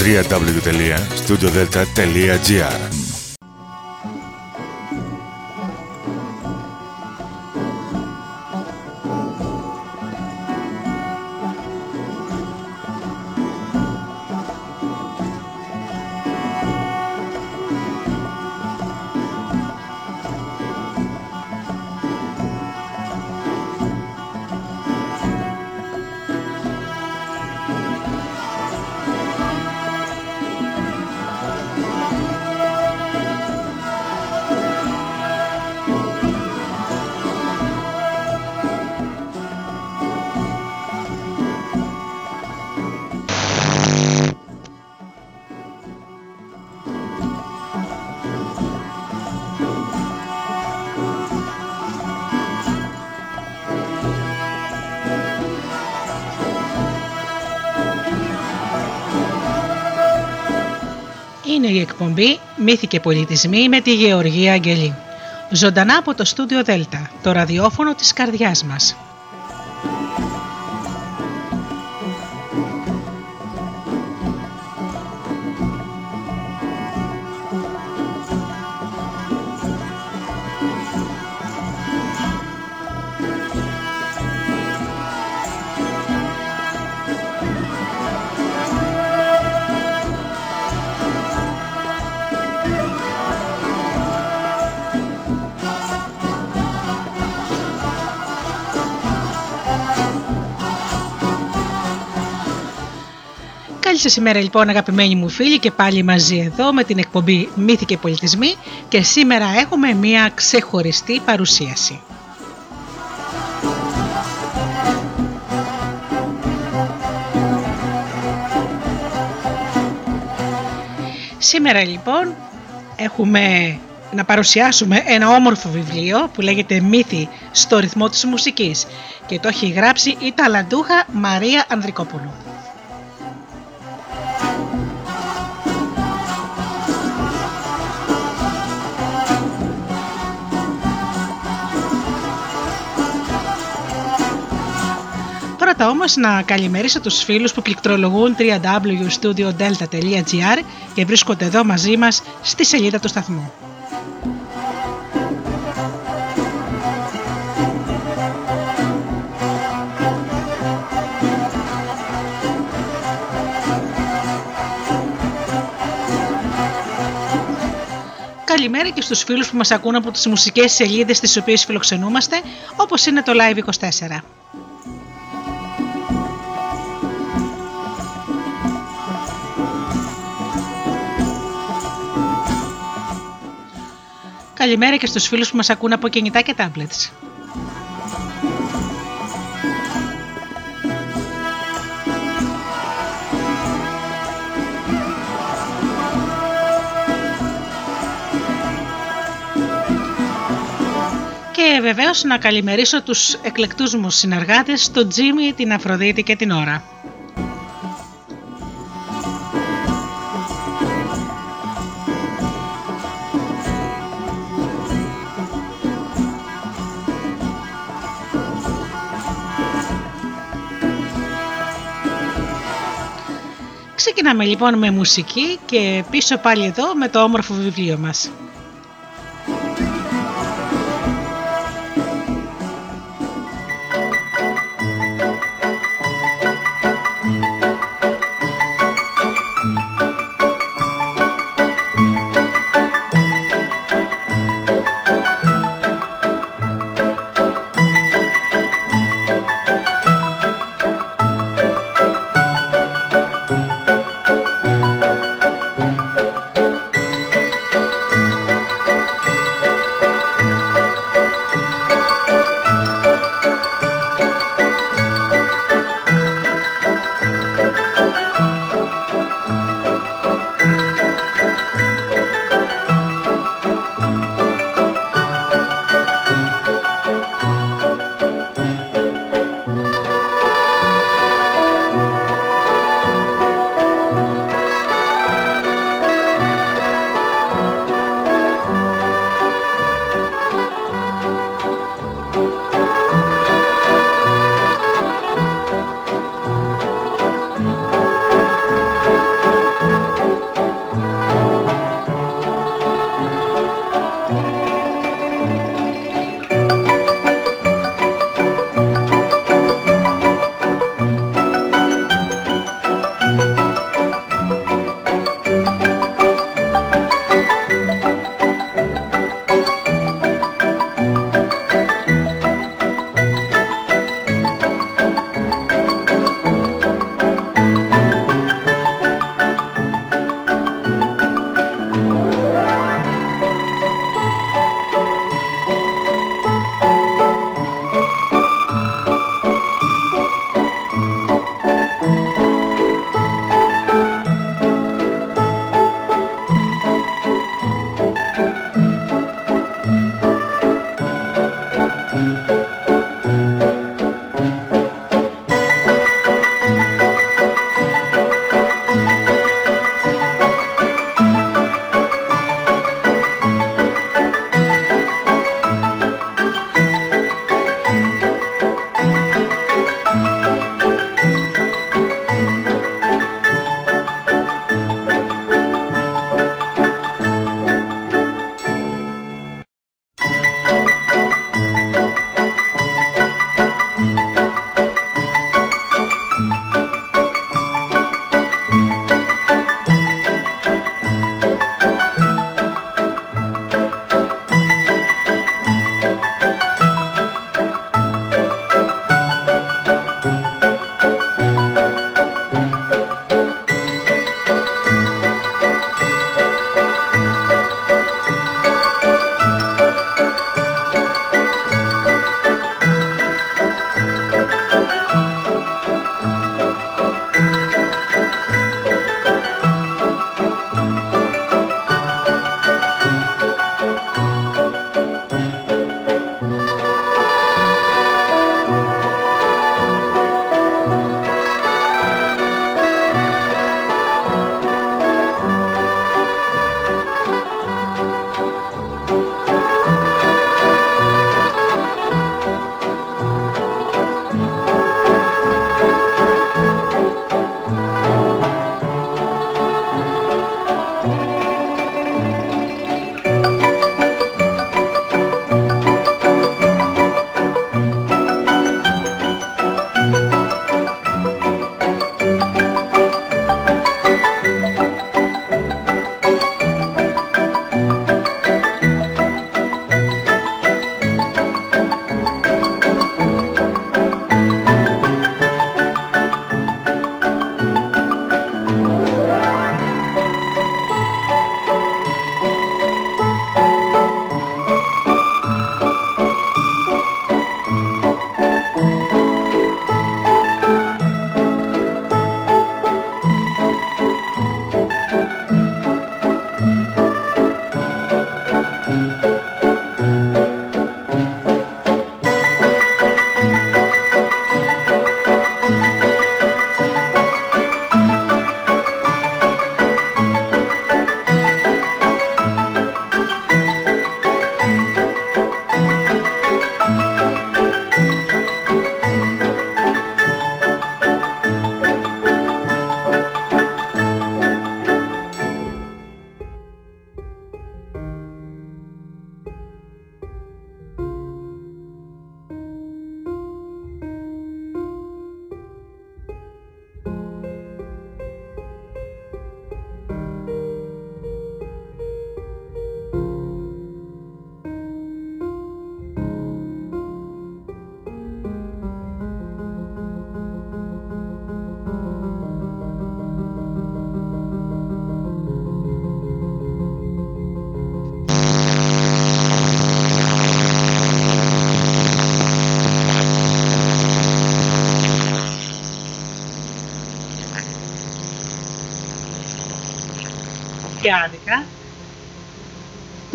www.studiodelta.gr «Μύθοι και πολιτισμοί» με τη Γεωργία Αγγελή. Ζωντανά από το στούντιο Δέλτα, το ραδιόφωνο της καρδιάς μας. Σήμερα λοιπόν αγαπημένοι μου φίλοι και πάλι μαζί εδώ με την εκπομπή Μύθοι και Πολιτισμοί και σήμερα έχουμε μία ξεχωριστή παρουσίαση. Σήμερα λοιπόν έχουμε να παρουσιάσουμε ένα όμορφο βιβλίο που λέγεται «Μύθοι στο ρυθμό της μουσικής» και το έχει γράψει η ταλαντούχα Μαρία Ανδρικόπουλου. Πρώτα όμως να καλημερίσω τους φίλους που πληκτρολογούν www.studiodelta.gr και βρίσκονται εδώ μαζί μας στη σελίδα του σταθμού. Καλημέρα και στους φίλους που μας ακούν από τις μουσικές σελίδες στις οποίες φιλοξενούμαστε, όπως είναι το Live24. Καλημέρα και στους φίλους που μας ακούν από κινητά και tablets. Και βεβαίως να καλημερίσω τους εκλεκτούς μου συνεργάτες, τον Τζίμι, την Αφροδίτη και την Ωρα. Ξεκινάμε λοιπόν με μουσική και πίσω πάλι εδώ με το όμορφο βιβλίο μας.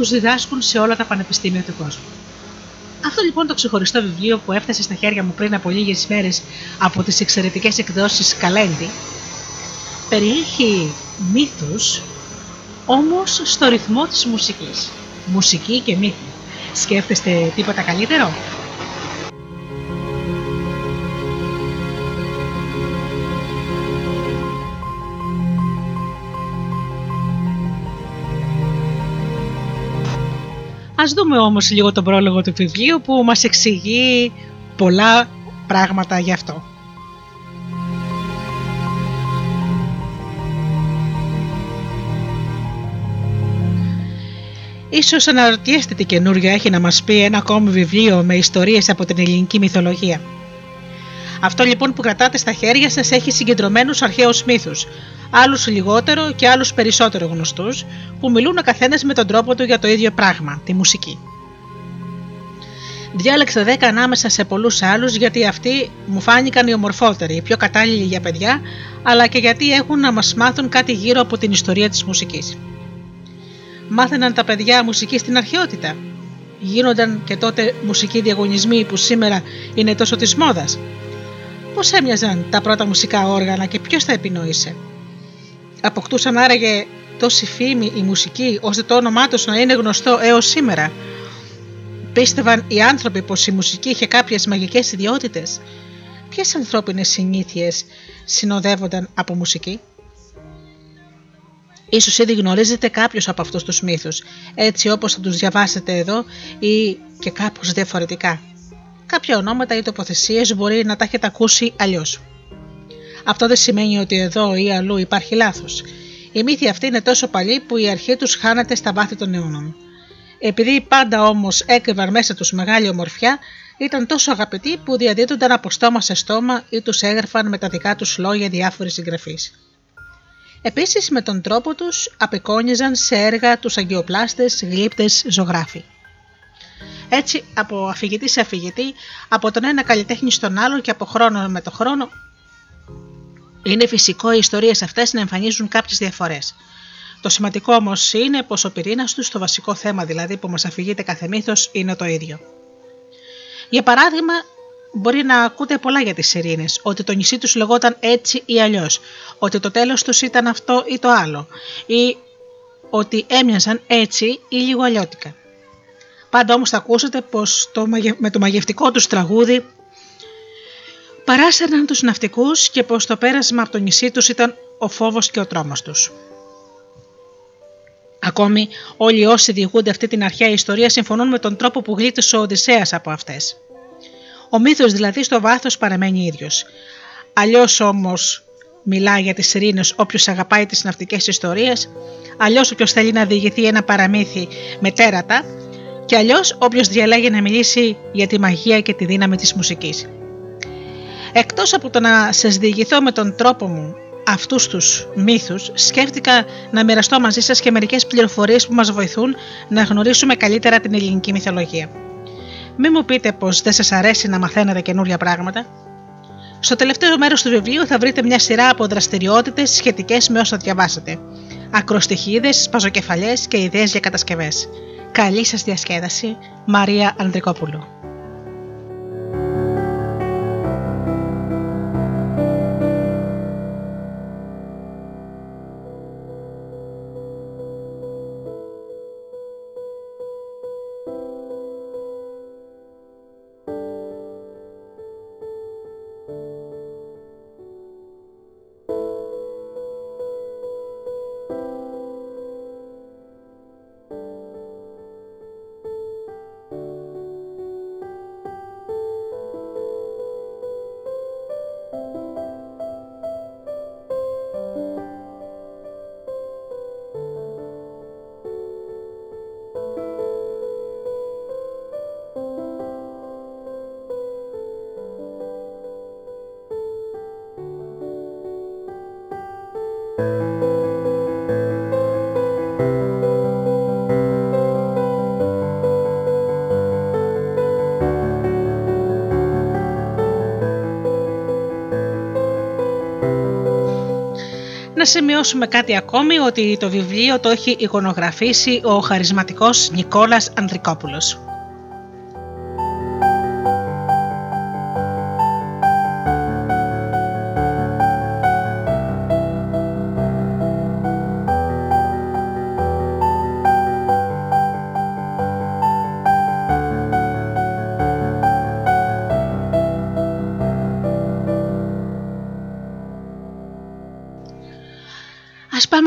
Τους διδάσκουν σε όλα τα πανεπιστήμια του κόσμου. Αυτό λοιπόν το ξεχωριστό βιβλίο που έφτασε στα χέρια μου πριν από λίγες μέρες από τις εξαιρετικές εκδόσεις Καλέντι περιέχει μύθους όμως στο ρυθμό της μουσικής. Μουσική και μύθοι. Σκέφτεστε τίποτα καλύτερο; Ας δούμε όμως λίγο τον πρόλογο του βιβλίου που μας εξηγεί πολλά πράγματα γι' αυτό. Ίσως αναρωτιέστε τι καινούριο έχει να μας πει ένα ακόμη βιβλίο με ιστορίες από την ελληνική μυθολογία. Αυτό λοιπόν που κρατάτε στα χέρια σας έχει συγκεντρωμένους αρχαίους μύθους, άλλους λιγότερο και άλλους περισσότερο γνωστούς, που μιλούν ο καθένας με τον τρόπο του για το ίδιο πράγμα, τη μουσική. Διάλεξα 10 ανάμεσα σε πολλούς άλλους γιατί αυτοί μου φάνηκαν οι ομορφότεροι, οι πιο κατάλληλοι για παιδιά, αλλά και γιατί έχουν να μας μάθουν κάτι γύρω από την ιστορία της μουσικής. Μάθαιναν τα παιδιά μουσική στην αρχαιότητα. Γίνονταν και τότε μουσικοί διαγωνισμοί που σήμερα είναι τόσο της μόδας. Πώς έμοιαζαν τα πρώτα μουσικά όργανα και ποιος τα επινόησε. Αποκτούσαν άραγε τόση φήμη η μουσική ώστε το όνομά τους να είναι γνωστό έως σήμερα. Πίστευαν οι άνθρωποι πως η μουσική είχε κάποιες μαγικές ιδιότητες; Ποιες ανθρώπινες συνήθειες συνοδεύονταν από μουσική; Ίσως ήδη γνωρίζετε κάποιους από αυτούς τους μύθους, έτσι όπως θα τους διαβάσετε εδώ ή και κάπως διαφορετικά. Κάποια ονόματα ή τοποθεσίες μπορεί να τα έχετε ακούσει αλλιώς. Αυτό δεν σημαίνει ότι εδώ ή αλλού υπάρχει λάθος. Η μύθη αυτή είναι τόσο παλιή που η αρχή τους χάνεται στα βάθη των αιώνων. Επειδή πάντα όμως έκρυβαν μέσα τους μεγάλη ομορφιά, ήταν τόσο αγαπητοί που διαδίδονταν από στόμα σε στόμα ή τους έγραφαν με τα δικά τους λόγια διάφοροι συγγραφείς. Επίσης με τον τρόπο τους απεικόνιζαν σε έργα τους αγκιοπλάστες, γλύπτες, ζωγράφοι. Έτσι από αφηγητή σε αφηγητή, από τον ένα καλλιτέχνη στον άλλο και από χρόνο με το χρόνο, είναι φυσικό οι ιστορίες αυτές να εμφανίζουν κάποιες διαφορές. Το σημαντικό όμως είναι πως ο πυρήνας του, το βασικό θέμα δηλαδή που μας αφηγείται κάθε μύθος, είναι το ίδιο. Για παράδειγμα, μπορεί να ακούτε πολλά για τις Ειρήνες, ότι το νησί τους λεγόταν έτσι ή αλλιώς, ότι το τέλος τους ήταν αυτό ή το άλλο, ή ότι έμοιαζαν έτσι ή λίγο αλλιώτικα. Πάντα όμως θα ακούσετε πως το, με το μαγευτικό τους τραγούδι παράσερναν τους ναυτικούς και πως το πέρασμα από το νησί τους ήταν ο φόβος και ο τρόμος τους. Ακόμη, όλοι όσοι διηγούνται αυτή την αρχαία ιστορία συμφωνούν με τον τρόπο που γλίτωσε ο Οδυσσέας από αυτές. Ο μύθος δηλαδή στο βάθος παραμένει ίδιος. Αλλιώς όμως μιλά για τις ειρήνες όποιος αγαπάει τις ναυτικές ιστορίες, αλλιώς όποιος θέλει να διηγηθεί ένα παραμύθι με τέρατα και αλλιώς όποιος διαλέγει να μιλήσει για τη μαγεία και τη δύναμη της μουσικής. Εκτός από το να σας διηγηθώ με τον τρόπο μου αυτούς τους μύθους, σκέφτηκα να μοιραστώ μαζί σας και μερικές πληροφορίες που μας βοηθούν να γνωρίσουμε καλύτερα την ελληνική μυθολογία. Μην μου πείτε πως δεν σας αρέσει να μαθαίνετε καινούργια πράγματα. Στο τελευταίο μέρος του βιβλίου θα βρείτε μια σειρά από δραστηριότητες σχετικές με όσα διαβάσατε. Ακροστοιχίδε, σπαζοκεφαλιέ και ιδέες για κατασκευές. Καλή σας διασκέδαση, Μαρία Ανδρικόπουλου. Σημειώσουμε κάτι ακόμη ότι το βιβλίο το έχει εικονογραφήσει ο χαρισματικός Νικόλας Ανδρικόπουλος.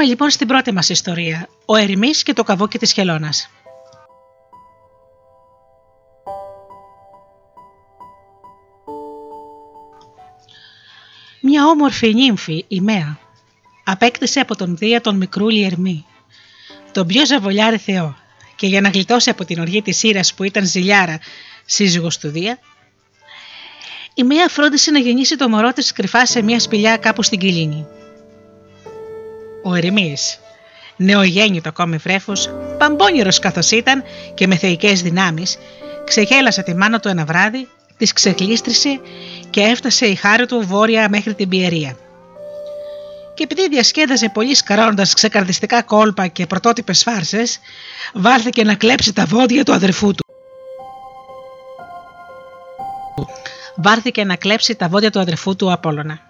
Λοιπόν στην πρώτη μας ιστορία, ο Ερημής και το καβούκι της χελώνας. Μια όμορφη νύμφη, η Μέα, απέκτησε από τον Δία τον μικρούλι Ερμή, τον πιο ζαβολιάρη Θεό, και για να γλιτώσει από την οργή της Ήρας που ήταν ζηλιάρα σύζυγος του Δία, η Μέα φρόντισε να γεννήσει το μωρό της κρυφά σε μια σπηλιά κάπου στην Κιλίνη. Ο Ερημής, νεογέννητο ακόμη βρέφος, παμπώνυρο καθώς ήταν και με θεϊκές δυνάμεις, ξεγέλασε τη μάνα του ένα βράδυ, της ξεγλίστρισε και έφτασε η χάρη του βόρεια μέχρι την Πιερία. Και επειδή διασκέδαζε πολύ σκαρώνοντα ξεκαρδιστικά κόλπα και πρωτότυπες φάρσες, βάλθηκε να κλέψει τα βόδια του αδερφού του. Βάρθηκε να κλέψει τα βόδια του αδερφού του Απόλλωνα.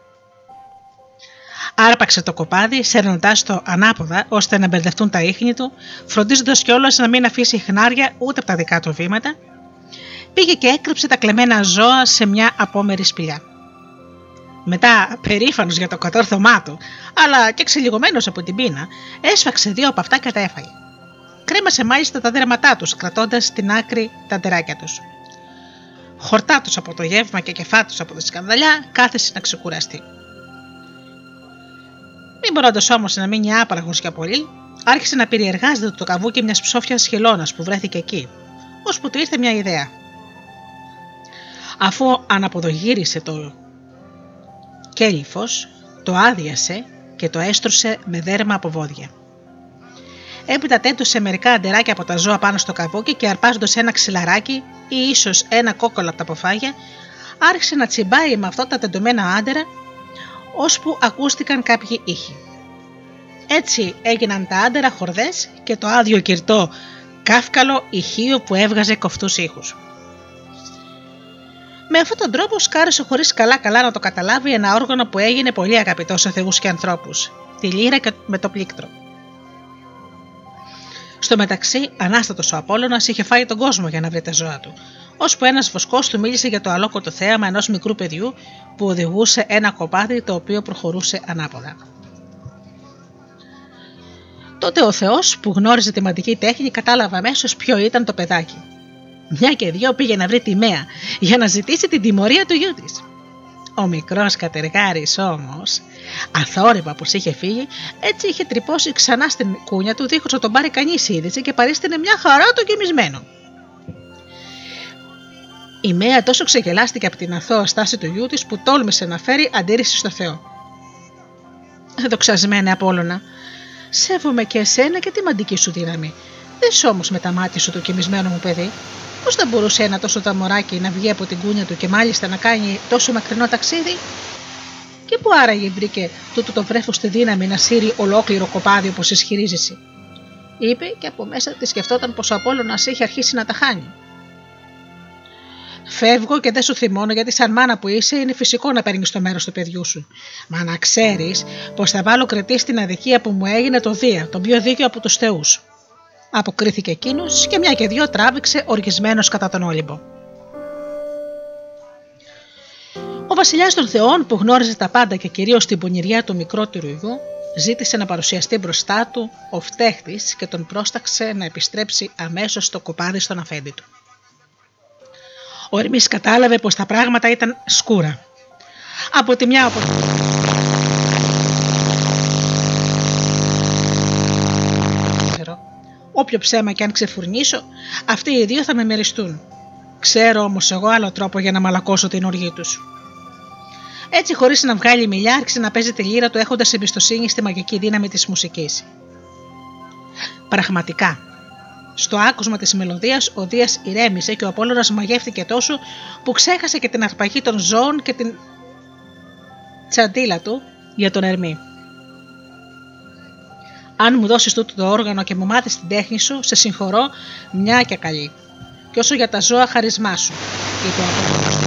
Άρπαξε το κοπάδι, σέρνοντάς το ανάποδα ώστε να μπερδευτούν τα ίχνη του, φροντίζοντας κιόλας να μην αφήσει χνάρια ούτε από τα δικά του βήματα. Πήγε και έκρυψε τα κλεμμένα ζώα σε μια απόμερη σπηλιά. Μετά, περήφανος για το κατόρθωμά του, αλλά και ξελιγωμένος από την πείνα, έσφαξε δύο από αυτά και τα έφαγε. Κρέμασε μάλιστα τα δέρματά τους, κρατώντας στην άκρη τα ντεράκια τους. Χορτάτο από το γεύμα και κεφάτο από τη σκανδαλιά, κάθεσε να ξεκουραστεί. Μην μπορώντα όμω να μείνει άπραγο για πολύ, άρχισε να περιεργάζεται το καβούκι μιας ψόφιας χελώνας που βρέθηκε εκεί, ώσπου του ήρθε μια ιδέα. Αφού αναποδογύρισε το κέλυφος, το άδειασε και το έστρωσε με δέρμα από βόδια. Έπειτα τέντωσε μερικά αντεράκια από τα ζώα πάνω στο καβούκι και αρπάζοντας ένα ξυλαράκι ή ίσως ένα κόκκολο από τα ποφάγια, άρχισε να τσιμπάει με αυτό τα τεντωμένα άντερα ώσπου ακούστηκαν κάποιοι ήχοι. Έτσι έγιναν τα άντερα χορδές και το άδειο κυρτό κάφκαλο ηχείο που έβγαζε κοφτούς ήχους. Με αυτόν τον τρόπο σκάρεσε χωρίς καλά-καλά να το καταλάβει ένα όργανο που έγινε πολύ αγαπητό σε θεούς και ανθρώπους, τη λύρα και με το πλήκτρο. Στο μεταξύ, ανάστατος ο Απόλλωνας είχε φάει τον κόσμο για να βρει τα ζώα του, ώσπου ένας βοσκός του μίλησε για το αλόκοτο θέαμα ενός μικρού παιδιού που οδηγούσε ένα κοπάδι το οποίο προχωρούσε ανάποδα. Τότε ο Θεός που γνώριζε τη μαντική τέχνη κατάλαβε αμέσως ποιο ήταν το παιδάκι. Μια και δυο πήγε να βρει τη Μέα για να ζητήσει την τιμωρία του γιού της. Ο μικρός κατεργάρης όμως, αθόρυβα που είχε φύγει, έτσι είχε τρυπώσει ξανά στην κούνια του, δίχως να τον πάρει κανείς είδηση και παρίστηνε μια χαρά το γεμισμένο. Η Μέα τόσο ξεγελάστηκε από την αθώα στάση του γιού της που τόλμησε να φέρει αντίρρηση στο Θεό. Δοξασμένε Απόλωνα, σέβομαι και εσένα και τη μαντική σου δύναμη. Δεν όμως με τα μάτια σου το κοιμισμένο μου παιδί. Πώς θα μπορούσε ένα τόσο ταμοράκι να βγει από την κούνια του και μάλιστα να κάνει τόσο μακρινό ταξίδι; Και που άραγε βρήκε τούτο το βρέφος στη δύναμη να σύρει ολόκληρο κοπάδι όπως ισχυρίζεσαι; Είπε και από μέσα της σκεφτόταν πως ο Απόλωνα είχε αρχίσει να τα χάνει. Φεύγω και δεν σου θυμώνω γιατί σαν μάνα που είσαι είναι φυσικό να παίρνεις το μέρος του παιδιού σου. Μα να ξέρεις πως θα βάλω κρετή στην αδικία που μου έγινε το Δία, τον πιο δίκαιο από τους Θεούς. Αποκρίθηκε εκείνος και μια και δυο τράβηξε οργισμένος κατά τον Όλυμπο. Ο βασιλιάς των Θεών που γνώριζε τα πάντα και κυρίως την πονηριά του μικρότερου γιου, ζήτησε να παρουσιαστεί μπροστά του ο φταίχτης και τον πρόσταξε να επιστρέψει αμέσως στο κοπάδι στον αφέντη του. Ο Ερμής κατάλαβε πως τα πράγματα ήταν σκούρα. Από τη μια από... Όποιο ψέμα και αν ξεφουρνήσω, αυτοί οι δύο θα με μεριστούν. Ξέρω όμως εγώ άλλο τρόπο για να μαλακώσω την οργή τους. Έτσι, χωρίς να βγάλει μιλιά, άρχισε να παίζει τη λύρα του έχοντας εμπιστοσύνη στη μαγική δύναμη της μουσικής. Πραγματικά, στο άκουσμα της μελωδίας, ο Δίας ηρέμησε και ο Απόλυνα μαγεύτηκε τόσο που ξέχασε και την αρπαγή των ζώων και την τσαντίλα του για τον Ερμή. Αν μου δώσεις τούτο το όργανο και μου μάθεις την τέχνη σου, σε συγχωρώ μια και καλή. Και όσο για τα ζώα, χαρισμά σου, είπε ο Απόλλωνας του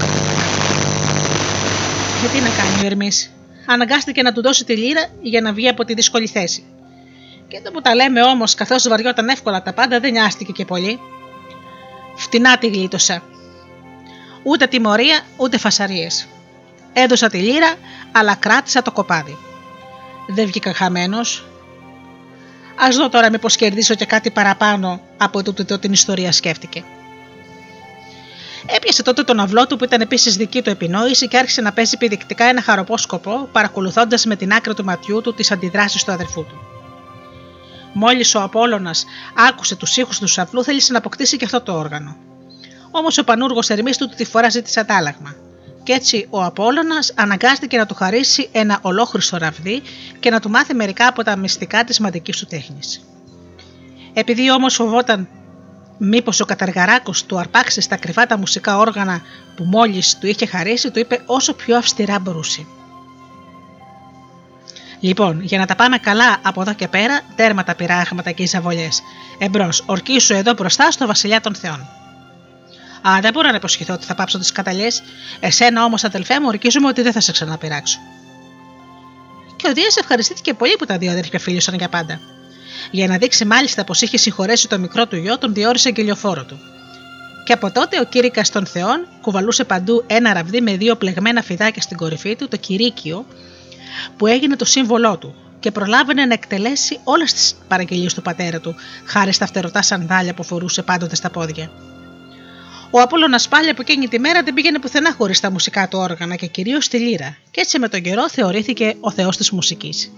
Και τι να κάνει ο Ερμής. Αναγκάστηκε να του δώσει τη λύρα για να βγει από τη δύσκολη θέση. Και εδώ που τα λέμε όμως, καθώς βαριόταν εύκολα τα πάντα, δεν νοιάστηκε και πολύ. Φτηνά τη γλίτωσα. Ούτε τιμωρία, ούτε φασαρίες. Έδωσα τη λύρα, αλλά κράτησα το κοπάδι. Δεν βγήκα χαμένος. Α δω τώρα μήπως κερδίσω και κάτι παραπάνω από τούτο την ιστορία, σκέφτηκε. Έπιασε τότε τον αυλό του που ήταν επίσης δική του επινόηση και άρχισε να παίζει πηδηκτικά ένα χαροπό σκοπό, παρακολουθώντας με την άκρη του ματιού του τις αντιδράσεις του αδερφού του. Μόλις ο Απόλογα άκουσε τους ήχους του σαπλού, θέλησε να αποκτήσει και αυτό το όργανο. Όμως ο πανούργος Ερμής του τη φορά ζήτησε αντάλλαγμα. Κι έτσι ο Απόλογα αναγκάστηκε να του χαρίσει ένα ολόχρυσο ραβδί και να του μάθει μερικά από τα μυστικά της μαντικής του τέχνης. Επειδή όμως φοβόταν μήπως ο καταργαράκος του αρπάξει στα κρυφά τα μουσικά όργανα που μόλις του είχε χαρίσει, του είπε όσο πιο αυστηρά μπορούσε. Λοιπόν, για να τα πάμε καλά από εδώ και πέρα, τέρμα τα πειράγματα και οι ζαβολιέ. Εμπρός, ορκίσου εδώ μπροστά στο βασιλιά των Θεών. Α, δεν μπορώ να υποσχεθώ ότι θα πάψω τις καταλιέ. Εσένα όμως, αδελφέ μου, ορκίζομαι ότι δεν θα σε ξαναπειράξω. Και ο Δίας ευχαριστήθηκε πολύ που τα δύο αδέρφια φίλησαν για πάντα. Για να δείξει μάλιστα πως είχε συγχωρέσει το μικρό του γιο, τον διόρισε εγκυλιοφόρο του. Και από τότε ο κήρυκας των Θεών κουβαλούσε παντού ένα ραβδί με δύο πλεγμένα φιδάκια στην κορυφή του, το κηρύκιο, που έγινε το σύμβολό του και προλάβαινε να εκτελέσει όλες τις παραγγελίες του πατέρα του, χάρη στα φτερωτά σανδάλια που φορούσε πάντοτε στα πόδια. Ο Απόλλωνας πάλι από εκείνη τη μέρα δεν πήγαινε πουθενά χωρίς τα μουσικά του όργανα και κυρίως τη λύρα, και έτσι με τον καιρό θεωρήθηκε ο θεός της μουσικής.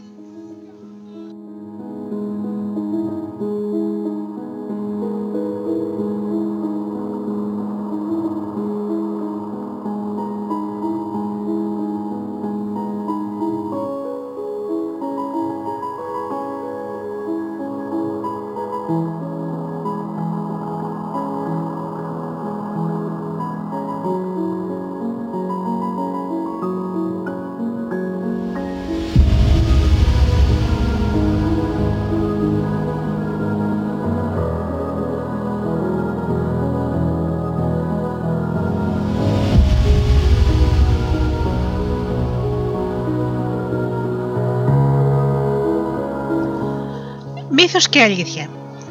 Μύθο και αλήθεια.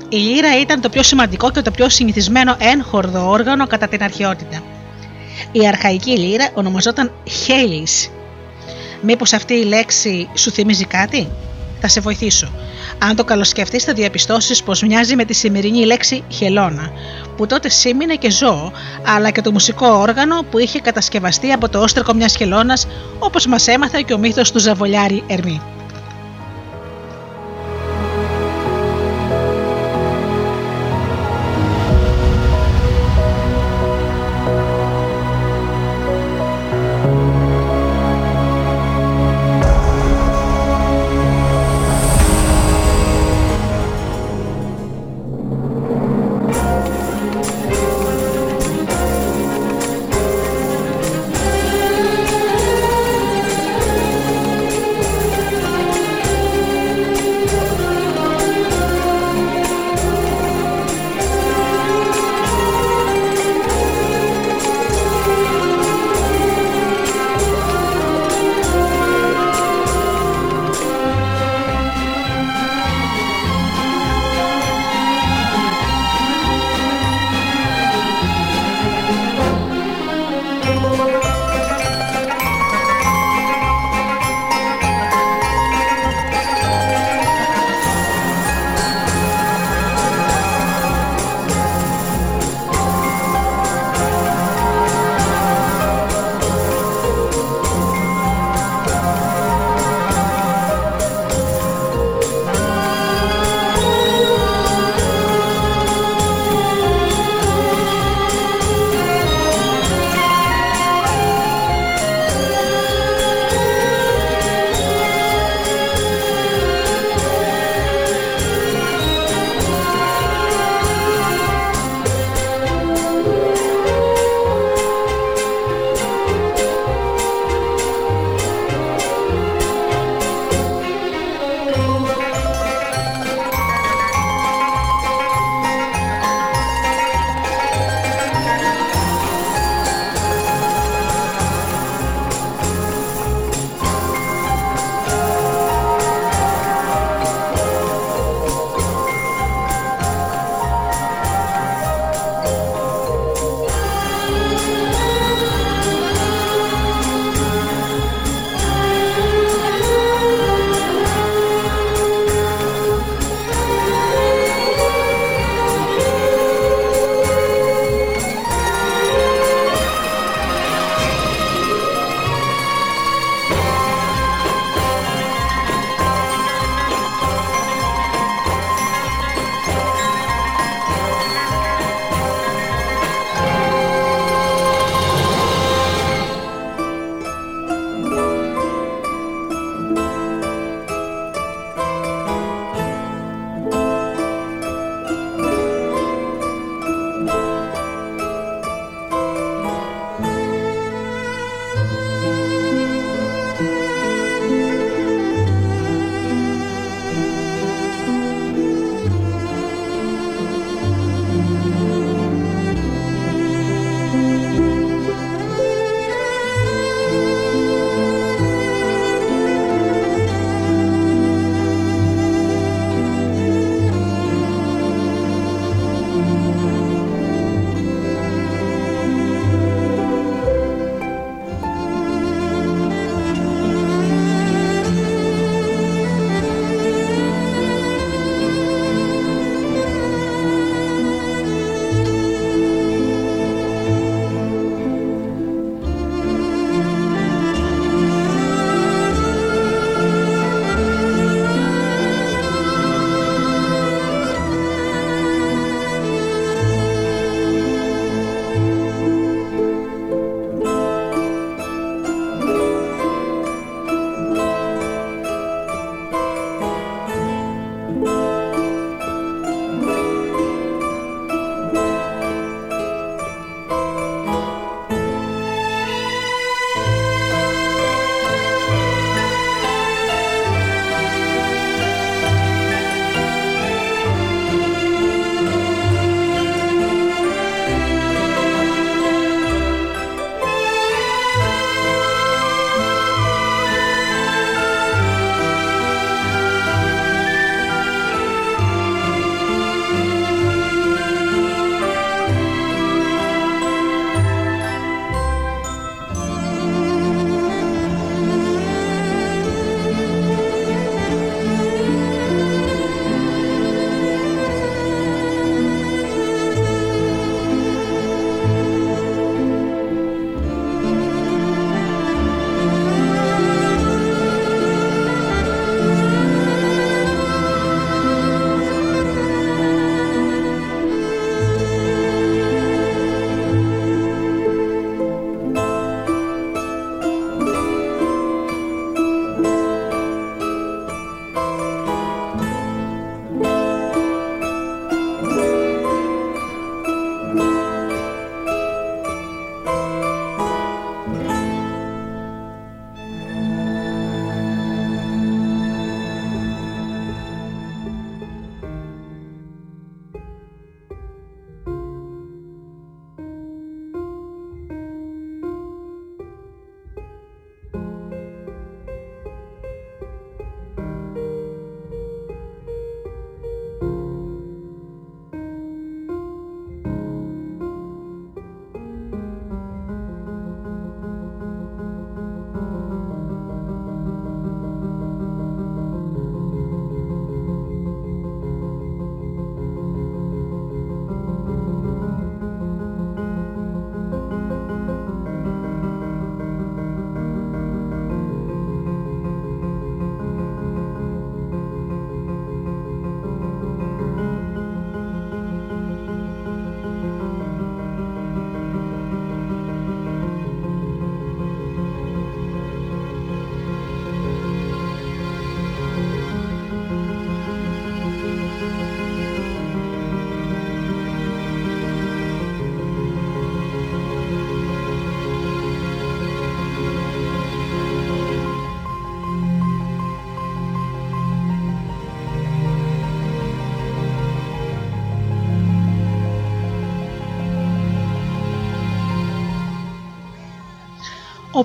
Η λύρα ήταν το πιο σημαντικό και το πιο συνηθισμένο έγχορδο όργανο κατά την αρχαιότητα. Η αρχαϊκή λύρα ονομαζόταν Χέλης. Μήπως αυτή η λέξη σου θυμίζει κάτι; Θα σε βοηθήσω. Αν το καλοσκεφτείς θα διαπιστώσεις πως μοιάζει με τη σημερινή λέξη χελώνα, που τότε σήμαινε και ζώο, αλλά και το μουσικό όργανο που είχε κατασκευαστεί από το όστρακο μιας χελώνας, όπως μας έμαθε και ο μύθος του Ζαβολιάρη Ερμή.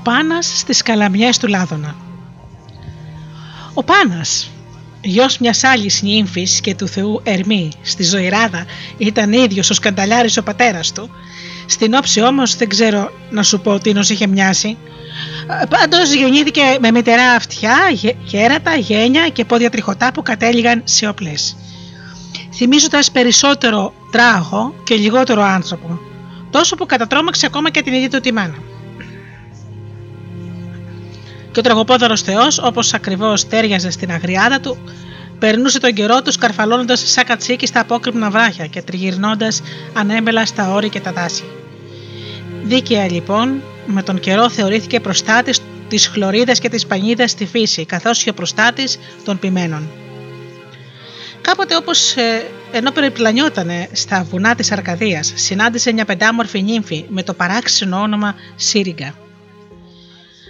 Πάνας στις καλαμιές του Λάδωνα. Ο Πάνας, γιος μιας άλλης νύμφης και του θεού Ερμή στη Ζωηράδα ήταν ίδιος ο σκανταλιάρης ο πατέρας του. Στην όψη όμως δεν ξέρω να σου πω τι νος είχε μοιάσει. Πάντως γεννήθηκε με μητερά αυτιά, κέρατα, γένια και πόδια τριχωτά που κατέληγαν σε όπλες. Θυμίζοντας περισσότερο τράγο και λιγότερο άνθρωπο τόσο που κατατρώμαξε ακόμα και την ίδια του τη μάνα και ο τραγωπόδωρο Θεός, όπως ακριβώς τέριαζε στην αγριάδα του, περνούσε τον καιρό του σκαρφαλώνοντας σαν κατσίκι στα απόκρυπνα βράχια και τριγυρνώντας ανέμπελα στα όρη και τα δάση. Δίκαια λοιπόν, με τον καιρό θεωρήθηκε προστάτης της χλωρίδας και της πανίδας στη φύση, καθώς και ο προστάτης των ποιμένων. Κάποτε όπως ε, ενώ περιπλανιότανε στα βουνά της Αρκαδίας, συνάντησε μια πεντάμορφη νύμφη με το παράξενο όνομα Σύριγκα.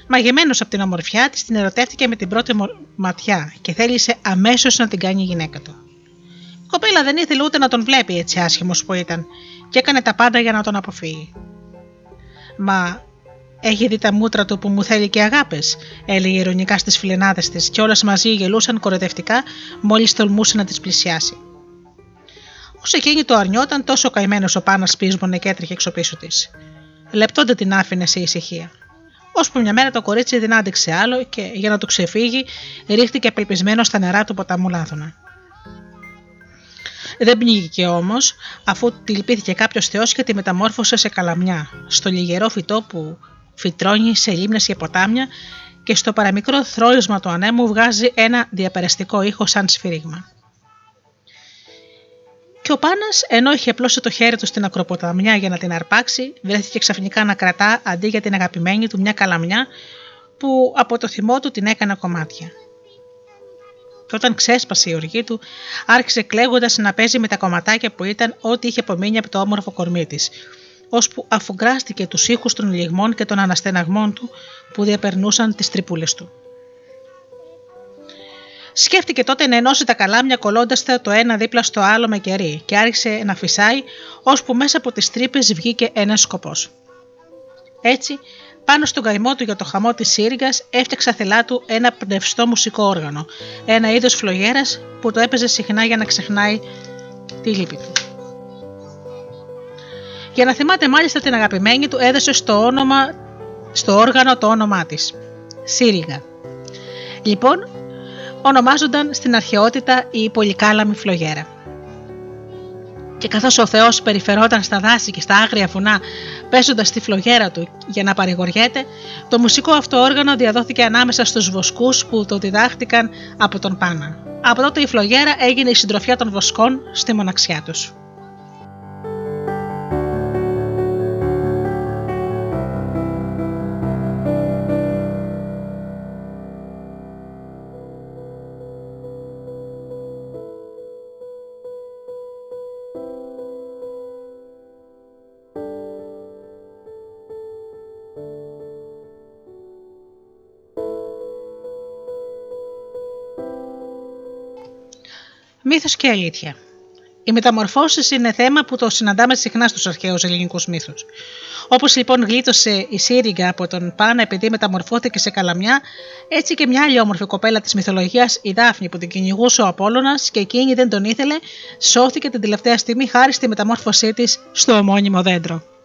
Μαγεμένος από την ομορφιά της, την ερωτεύτηκε με την πρώτη ματιά και θέλησε αμέσως να την κάνει γυναίκα του. Η κοπέλα δεν ήθελε ούτε να τον βλέπει έτσι άσχημος που ήταν και έκανε τα πάντα για να τον αποφύγει. Μα έχει δει τα μούτρα του που μου θέλει και αγάπες, έλεγε ηρωνικά στις φιλενάδες της, και όλες μαζί γελούσαν κορεδευτικά μόλις τολμούσε να τις πλησιάσει. Όσο εκείνη το αρνιόταν, τόσο καημένος ο Πάνας πείσμονε και έτρεχε έξω πίσω της. Λεπτόντα την άφηνε σε ησυχία ώσπου μια μέρα το κορίτσι δεν άντεξε άλλο και για να του ξεφύγει ρίχτηκε απελπισμένο στα νερά του ποταμού Λάδωνα. Δεν πνίγηκε όμως, αφού τη λυπήθηκε κάποιος Θεός και τη μεταμόρφωσε σε καλαμιά, στο λιγερό φυτό που φυτρώνει σε λίμνες και ποτάμια και στο παραμικρό θρόισμα του ανέμου βγάζει ένα διαπεραστικό ήχο σαν σφύριγμα. Και ο Πάνας, ενώ είχε απλώσει το χέρι του στην ακροποταμιά για να την αρπάξει, βρέθηκε ξαφνικά να κρατά αντί για την αγαπημένη του μια καλαμιά που από το θυμό του την έκανε κομμάτια. Και όταν ξέσπασε η οργή του, άρχισε κλαίγοντας να παίζει με τα κομματάκια που ήταν ό,τι είχε απομείνει από το όμορφο κορμί της, ώσπου αφουγκράστηκε τους ήχους των λιγμών και των αναστεναγμών του που διαπερνούσαν τις τρυπούλες του. Σκέφτηκε τότε να ενώσει τα καλάμια κολλώντας τα το ένα δίπλα στο άλλο με κερί και άρχισε να φυσάει, ώσπου μέσα από τις τρύπες βγήκε ένας σκοπός. Έτσι, πάνω στον καημό του για το χαμό της Σύριγγα, έφτιαξε θελά του ένα πνευστό μουσικό όργανο, ένα είδος φλογέρας που το έπαιζε συχνά για να ξεχνάει τη λύπη του. Για να θυμάται μάλιστα την αγαπημένη του, έδωσε στο, όνομα, στο όργανο το όνομά της. Σύριγα. Λοιπόν, ονομάζονταν στην αρχαιότητα η πολυκάλαμη φλογέρα. Και καθώς ο Θεός περιφερόταν στα δάση και στα άγρια βουνά παίζοντας τη φλογέρα του για να παρηγοριέται, το μουσικό αυτό όργανο διαδόθηκε ανάμεσα στους βοσκούς που το διδάχτηκαν από τον Πάνα. Από τότε η φλογέρα έγινε η συντροφιά των βοσκών στη μοναξιά τους. Μύθος και αλήθεια. Οι μεταμορφώσεις είναι θέμα που το συναντάμε συχνά στους αρχαίους ελληνικούς μύθους. Όπως λοιπόν γλίτωσε η Σύριγγα από τον Πάνα επειδή μεταμορφώθηκε σε καλαμιά, έτσι και μια άλλη όμορφη κοπέλα της μυθολογίας, η Δάφνη, που την κυνηγούσε ο Απόλογα και εκείνη δεν τον ήθελε, σώθηκε την τελευταία στιγμή χάρη στη μεταμόρφωσή της στο ομώνυμο δέντρο.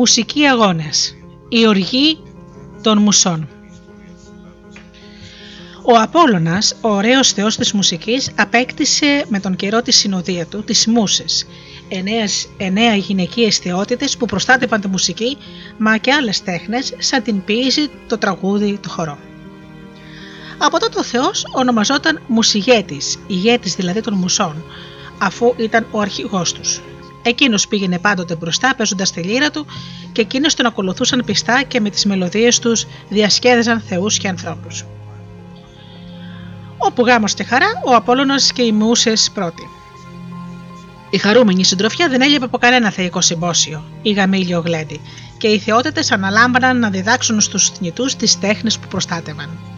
Μουσική αγώνες. Η οργή των μουσών. Ο Απόλλωνας, ο ωραίος θεός της μουσικής, απέκτησε με τον καιρό τη συνοδεία του τις μουσες, εννέες, εννέα γυναικείες θεότητες που προστάτευαν τη μουσική, μα και άλλες τέχνες σαν την ποίηση, το τραγούδι, το χορό. Από τότε ο Θεός ονομαζόταν Μουσιγέτης, ηγέτης δηλαδή των μουσών, αφού ήταν ο αρχηγός τους. Εκείνος πήγαινε πάντοτε μπροστά παίζοντας τη λύρα του και εκείνες τον ακολουθούσαν πιστά και με τις μελωδίες τους διασκέδαζαν θεούς και ανθρώπους. Όπου γάμος και χαρά, ο Απόλλωνας και οι μουσες πρώτοι. Η χαρούμενη συντροφιά δεν έλειπε από κανένα θεϊκό συμπόσιο, η γαμήλιο γλέντι, και οι θεότητες αναλάμβαναν να διδάξουν στους θνητούς τις τέχνες που προστάτευαν.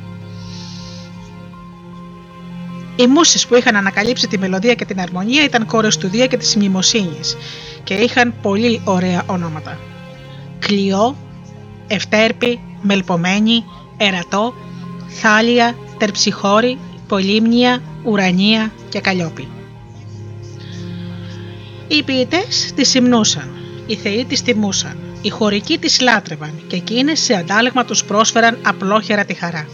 Οι μουσες που είχαν ανακαλύψει τη μελωδία και την αρμονία ήταν κόρες του Δία και της Μνημοσύνης και είχαν πολύ ωραία ονόματα. Κλειό, Ευτέρπη, Μελπομένη, Ερατό, Θάλια, Τερψιχώρη, Πολύμνια, Ουρανία και Καλλιόπη. Οι ποιητές τη συμνούσαν, οι θεοί της τιμούσαν, οι χωρικοί της λάτρευαν και εκείνες σε αντάλλαγμα τους πρόσφεραν απλόχερα τη χαρά.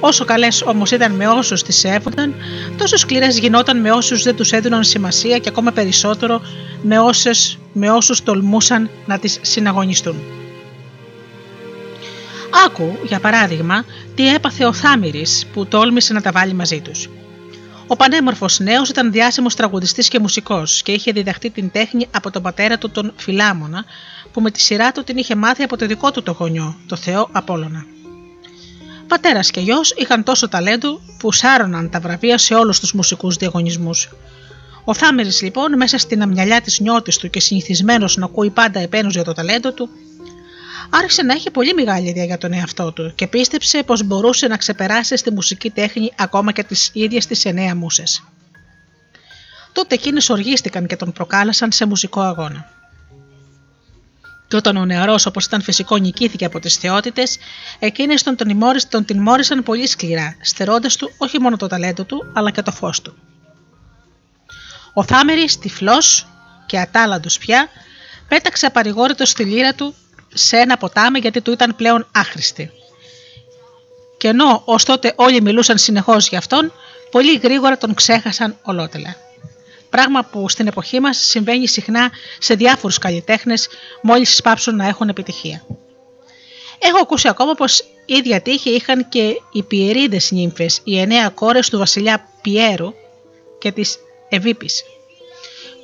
Όσο καλές όμως ήταν με όσους τις σέβονταν, τόσο σκληρές γινόταν με όσους δεν τους έδιναν σημασία και ακόμα περισσότερο με, όσες, με όσους τολμούσαν να τις συναγωνιστούν. Άκου, για παράδειγμα, τι έπαθε ο Θάμηρης που τόλμησε να τα βάλει μαζί τους. Ο πανέμορφος νέος ήταν διάσημος τραγουδιστής και μουσικός και είχε διδαχτεί την τέχνη από τον πατέρα του τον Φιλάμονα, που με τη σειρά του την είχε μάθει από το δικό του το γονιό, το Θεό Απόλωνα. Πατέρας και γιος είχαν τόσο ταλέντο που σάρωναν τα βραβεία σε όλους τους μουσικούς διαγωνισμούς. Ο Θάμερης λοιπόν, μέσα στην αμυαλιά της νιώτης του και συνηθισμένος να ακούει πάντα επένους για το ταλέντο του, άρχισε να έχει πολύ μεγάλη ιδέα για τον εαυτό του και πίστεψε πως μπορούσε να ξεπεράσει στη μουσική τέχνη ακόμα και τις ίδιες τις εννέα μουσες. Τότε εκείνες οργίστηκαν και τον προκάλεσαν σε μουσικό αγώνα. Και όταν ο νεαρός, όπως ήταν φυσικό, νικήθηκε από τις θεότητες, εκείνες τον, τον, τον τιμώρησαν πολύ σκληρά, στερώντας του όχι μόνο το ταλέντο του, αλλά και το φως του. Ο Θάμερης, τυφλός και ατάλαντο πια, πέταξε απαρηγόρητος στη λύρα του σε ένα ποτάμι γιατί του ήταν πλέον άχρηστη. Και ενώ ως τότε όλοι μιλούσαν συνεχώς για αυτόν, πολύ γρήγορα τον ξέχασαν ολότελα. Πράγμα που στην εποχή μας συμβαίνει συχνά σε διάφορους καλλιτέχνες μόλις σπάψουν να έχουν επιτυχία. Έχω ακούσει ακόμα πως ίδια τύχη είχαν και οι πιερίδες νύμφες, οι εννέα κόρες του βασιλιά Πιέρου και της Ευήπης,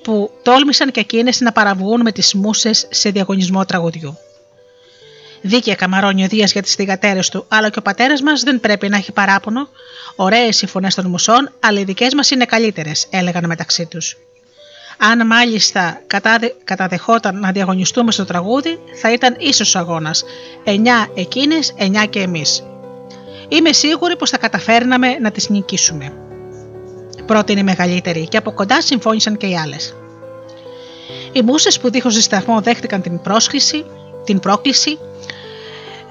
που τόλμησαν και εκείνες να παραβγούν με τις μουσες σε διαγωνισμό τραγουδιού. Δίκαια καμαρώνει ο Δίας για τι θηγατέρε του, αλλά και ο πατέρας μας δεν πρέπει να έχει παράπονο. Ωραίες οι φωνές των μουσών, αλλά οι δικές μας είναι καλύτερες, έλεγαν μεταξύ τους. Αν μάλιστα κατάδε, καταδεχόταν να διαγωνιστούμε στο τραγούδι, θα ήταν ίσο αγώνας. Εννιά εκείνες, εννιά και εμείς. Είμαι σίγουρη πως θα καταφέρναμε να τις νικήσουμε. Πρώτη είναι η μεγαλύτερη και από κοντά συμφώνησαν και οι άλλες. Οι μουσες που δίχως δισταγμό δέχτηκαν την πρόσκληση, την πρόκληση,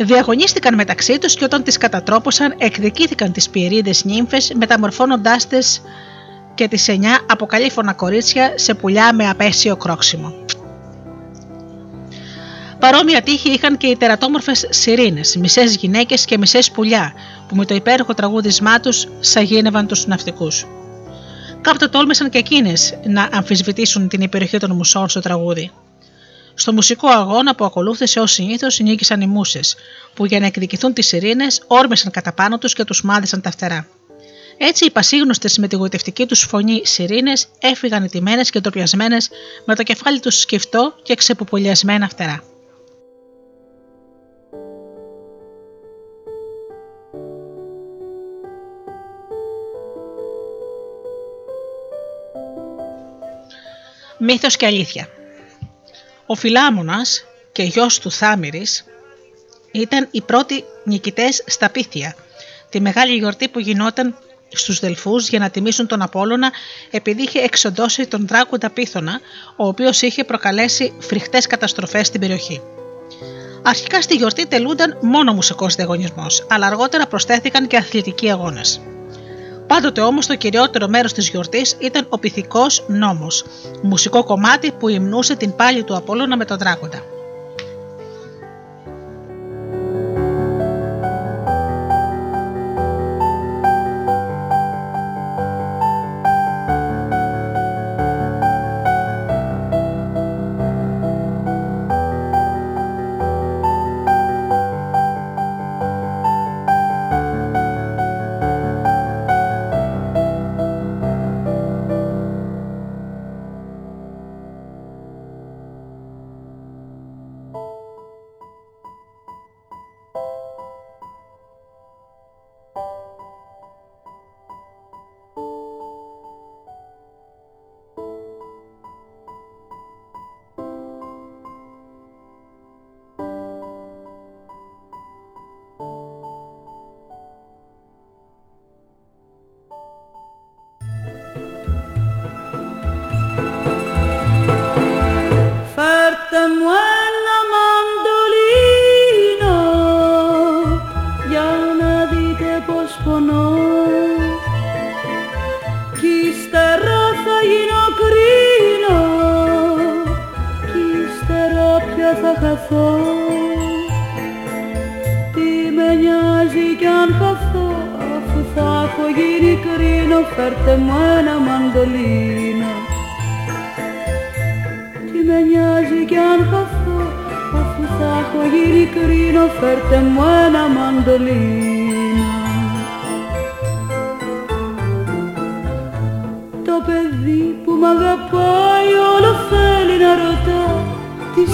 διαγωνίστηκαν μεταξύ τους και όταν τις κατατρόπωσαν εκδικήθηκαν τις πιερίδες νύμφες μεταμορφώνοντάς τις και τις εννιά αποκαλύφωνα κορίτσια σε πουλιά με απέσιο κρόξιμο. Παρόμοια τύχη είχαν και οι τερατόμορφες σιρήνες, μισές γυναίκες και μισές πουλιά, που με το υπέροχο τραγούδισμά τους σαγίνευαν τους ναυτικούς. Κάποτε τόλμησαν και εκείνες να αμφισβητήσουν την υπεροχή των μουσών στο τραγούδι. Στο μουσικό αγώνα που ακολούθησε ως συνήθως νίκησαν οι μουσες, που για να εκδικηθούν τις ειρήνε όρμησαν κατά πάνω τους και τους μάδισαν τα φτερά. Έτσι οι πασίγνωστες με τη γοητευτική τους φωνή σιρήνες έφυγαν ετοιμένε και ντροπιασμένες με το κεφάλι τους σκεφτό και ξεπουπολιασμένα φτερά. Μύθος και αλήθεια ο Φιλάμωνας και γιος του Θάμηρης ήταν οι πρώτοι νικητές στα Πίθια, τη μεγάλη γιορτή που γινόταν στους Δελφούς για να τιμήσουν τον Απόλλωνα επειδή είχε εξοντώσει τον δράκοντα Πίθωνα, ο οποίος είχε προκαλέσει φρικτές καταστροφές στην περιοχή. Αρχικά στη γιορτή τελούνταν μόνο μουσικός διαγωνισμός, αλλά αργότερα προσθέθηκαν και αθλητικοί αγώνες. Πάντοτε όμως το κυριότερο μέρος της γιορτής ήταν ο πυθικός νόμος, μουσικό κομμάτι που υμνούσε την πάλη του Απόλλωνα με τον δράκοντα.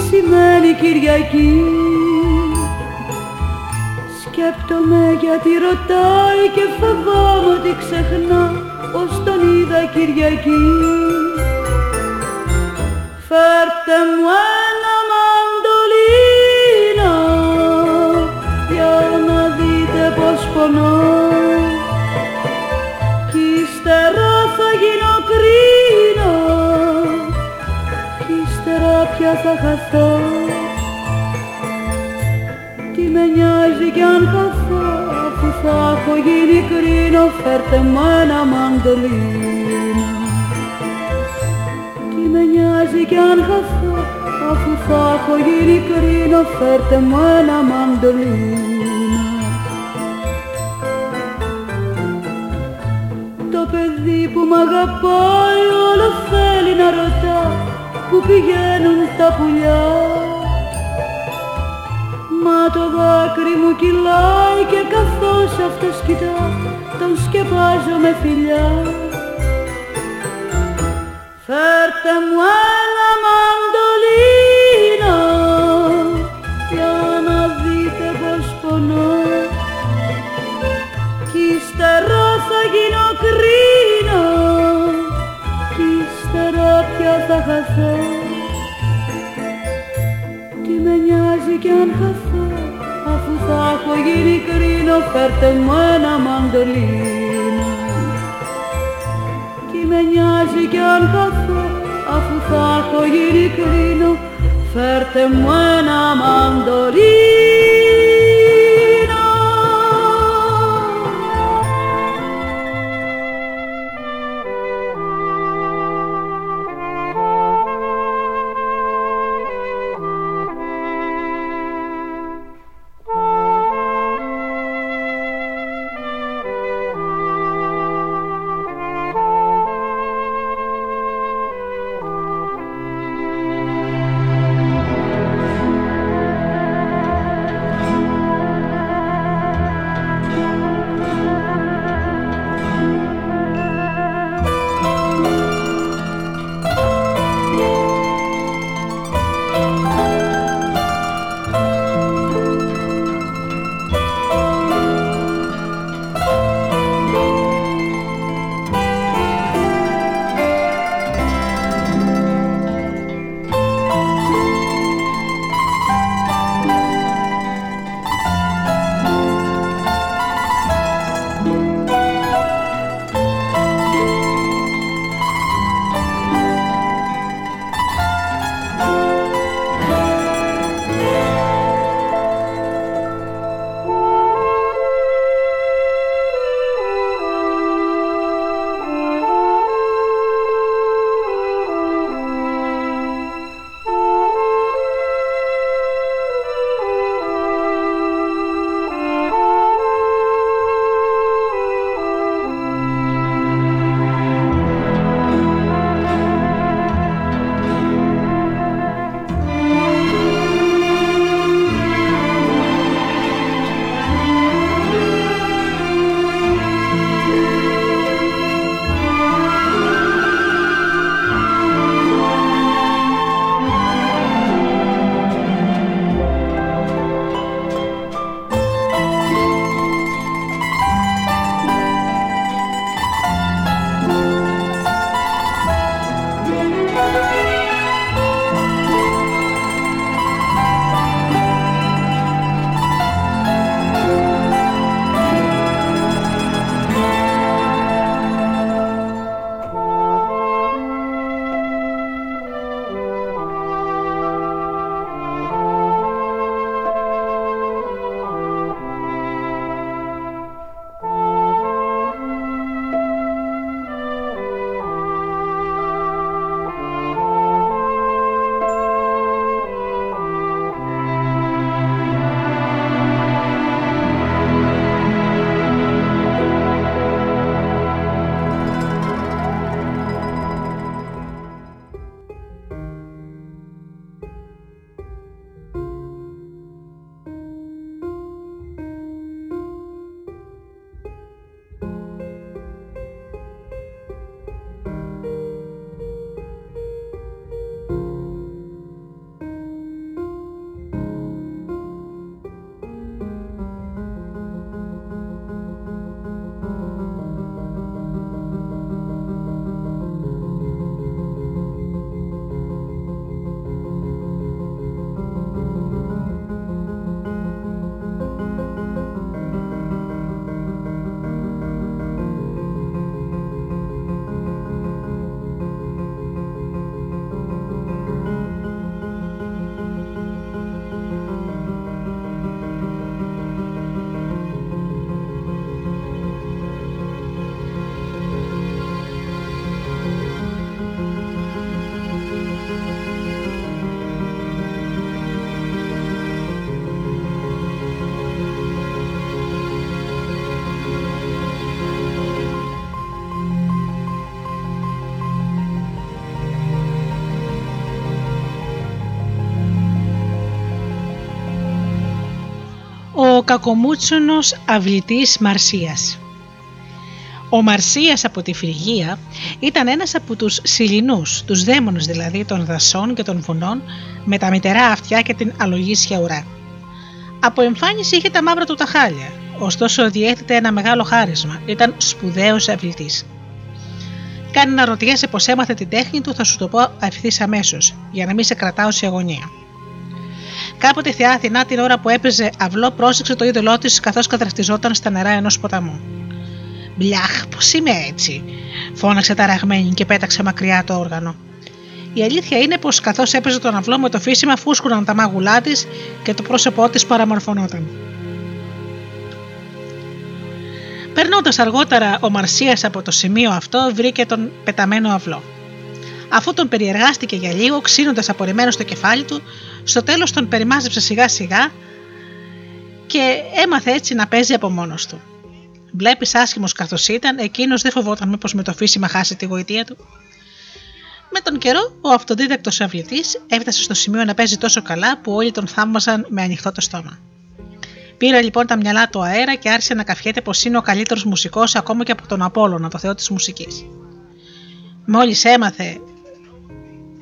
Σημαίνει Κυριακή. Σκέπτομαι γιατί ρωτάει και φοβάμαι ότι ξεχνά πως τον είδα Κυριακή. Φέρτε μου ένα μαντολίνο για να δείτε πως πονώ θα χαθώ. Τι με νοιάζει κι αν χαθώ αφού θα έχω γίνει κρίνο φέρτε μου ένα μαντολίνο με νοιάζει κι αν χαθώ αφού θα έχω γίνει κρίνο φέρτε μου ένα μαντολίνο Το παιδί που μ' αγαπάει όλο θέλει να ρωτά που πηγαίνουν τα πουλιά. Μα το δάκρυ μου κυλάει και καθώς αυτός κοιτά τον σκεπάζω με φιλιά. Φέρτε μου ένα μαντολίνο για να δείτε πως πονώ. Κι ύστερα θα γίνω κρίνο κι ύστερα πια θα χαθώ κι αν χαθώ αφού θα έχω γίνει κρίνο φέρτε μου ένα μαντολίνο. Τι με νοιάζει κι αν χαθώ αφού θα έχω γίνει κρίνο φέρτε μου ένα μαντολίνο Ο κακομούτσονος αυλητής Μαρσίας Ο Μαρσίας από τη Φρυγία ήταν ένας από τους Σιλινούς, τους δαίμονες δηλαδή των δασών και των βουνών με τα μητερά αυτιά και την αλογίσια ουρά. Από εμφάνιση είχε τα μαύρα του τα χάλια, ωστόσο διέθετε ένα μεγάλο χάρισμα, ήταν σπουδαίος αυλητής. Κάνει να ρωτιέσαι πως έμαθε την τέχνη του, θα σου το πω ευθύ αμέσως, για να μην σε κρατάω σε αγωνία. Κάποτε η θεά Αθηνά την ώρα που έπαιζε αυλό πρόσεξε το είδωλό της καθώς κατραστιζόταν στα νερά ενός ποταμού. Μπλιάχ, πώς είμαι έτσι, φώναξε ταραγμένη και πέταξε μακριά το όργανο. Η αλήθεια είναι πως καθώς έπαιζε τον αυλό με το φύσιμα φούσκουναν τα μάγουλά της και το πρόσωπό της παραμορφωνόταν. Περνώντας αργότερα, ο Μαρσίας από το σημείο αυτό βρήκε τον πεταμένο αυλό. Αφού τον περιεργάστηκε για λίγο, ξύνοντας απορριμμένο στο κεφάλι του, στο τέλος τον περιμάζεψε σιγά σιγά και έμαθε έτσι να παίζει από μόνος του. Βλέπεις άσχημος καθώς ήταν, εκείνος δεν φοβόταν μήπως με το φύσιμα χάσει τη γοητεία του. Με τον καιρό, ο αυτοδίδακτος αυλητή έφτασε στο σημείο να παίζει τόσο καλά που όλοι τον θαύμαζαν με ανοιχτό το στόμα. Πήρε λοιπόν τα μυαλά του αέρα και άρχισε να καφιέται πως είναι ο καλύτερος μουσικός ακόμα και από τον Απόλωνα, το θεό της μουσικής. Μόλις έμαθε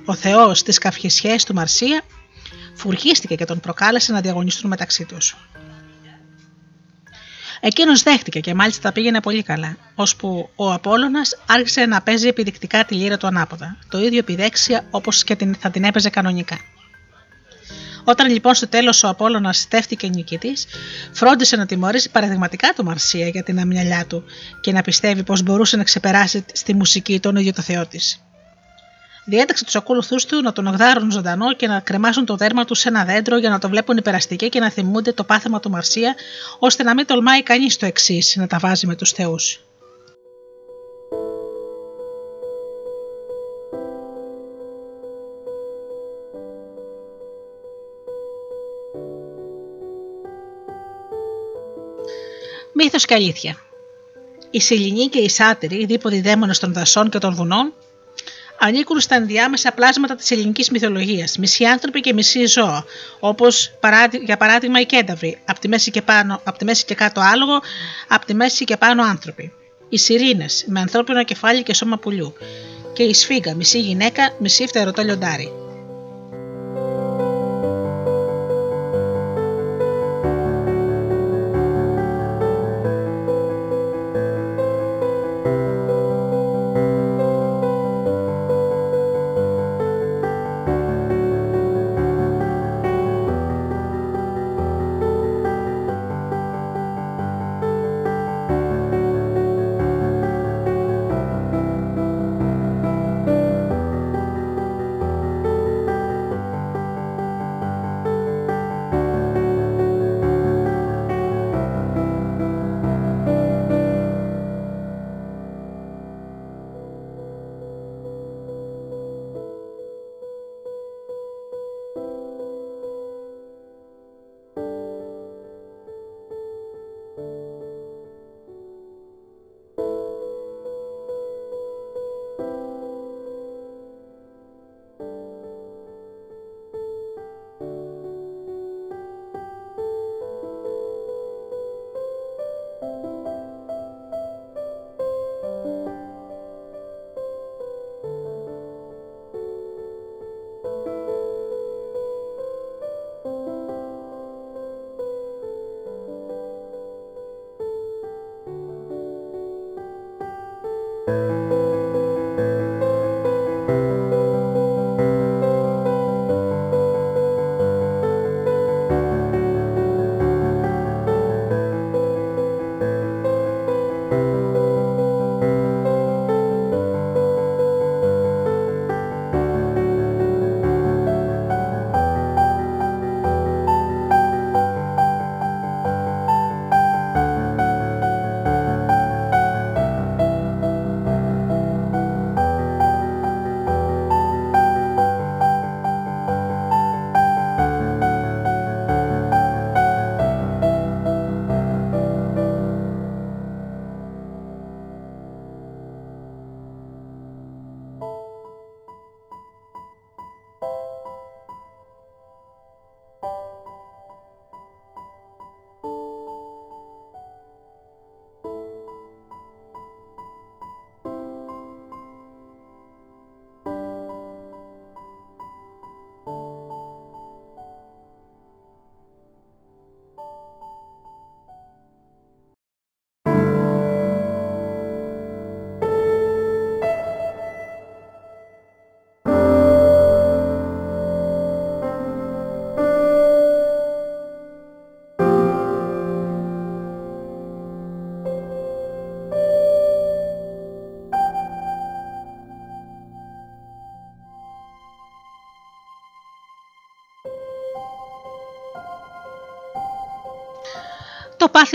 ο Θεός τις καυχησιές του Μαρσία, φουργίστηκε και τον προκάλεσε να διαγωνιστούν μεταξύ τους. Εκείνος δέχτηκε και μάλιστα τα πήγαινε πολύ καλά, ώσπου ο Απόλογα άρχισε να παίζει επιδεικτικά τη λύρα του ανάποδα, το ίδιο επιδέξια όπως και θα την έπαιζε κανονικά. Όταν λοιπόν στο τέλος ο Απόλογα στέφτηκε νικητής, φρόντισε να τιμωρήσει παραδειγματικά το Μαρσία για την αμυαλιά του και να πιστεύει πως μπορούσε να ξεπεράσει στη μουσική τον ίδιο το Θεό της. Διέταξε τους ακόλουθούς του να τον αγδάρουν ζωντανό και να κρεμάσουν το δέρμα τους σε ένα δέντρο για να το βλέπουν υπεραστικοί και να θυμούνται το πάθημα του Μαρσία, ώστε να μην τολμάει κανείς το εξής να τα βάζει με τους Θεούς. Μύθος και αλήθεια. Οι Σιλινοί και οι Σάτυροι, δίποδοι δαίμονες των δασών και των βουνών, ανήκουν στα ενδιάμεσα πλάσματα της ελληνικής μυθολογίας, μισοί άνθρωποι και μισοί ζώα, όπως για παράδειγμα οι κένταβροι, από τη, μέση και πάνω, από τη μέση και κάτω άλογο, από τη μέση και πάνω άνθρωποι. Οι σιρήνες, με ανθρώπινο κεφάλι και σώμα πουλιού. Και η σφίγγα, μισή γυναίκα, μισή φτερωτό λιοντάρι.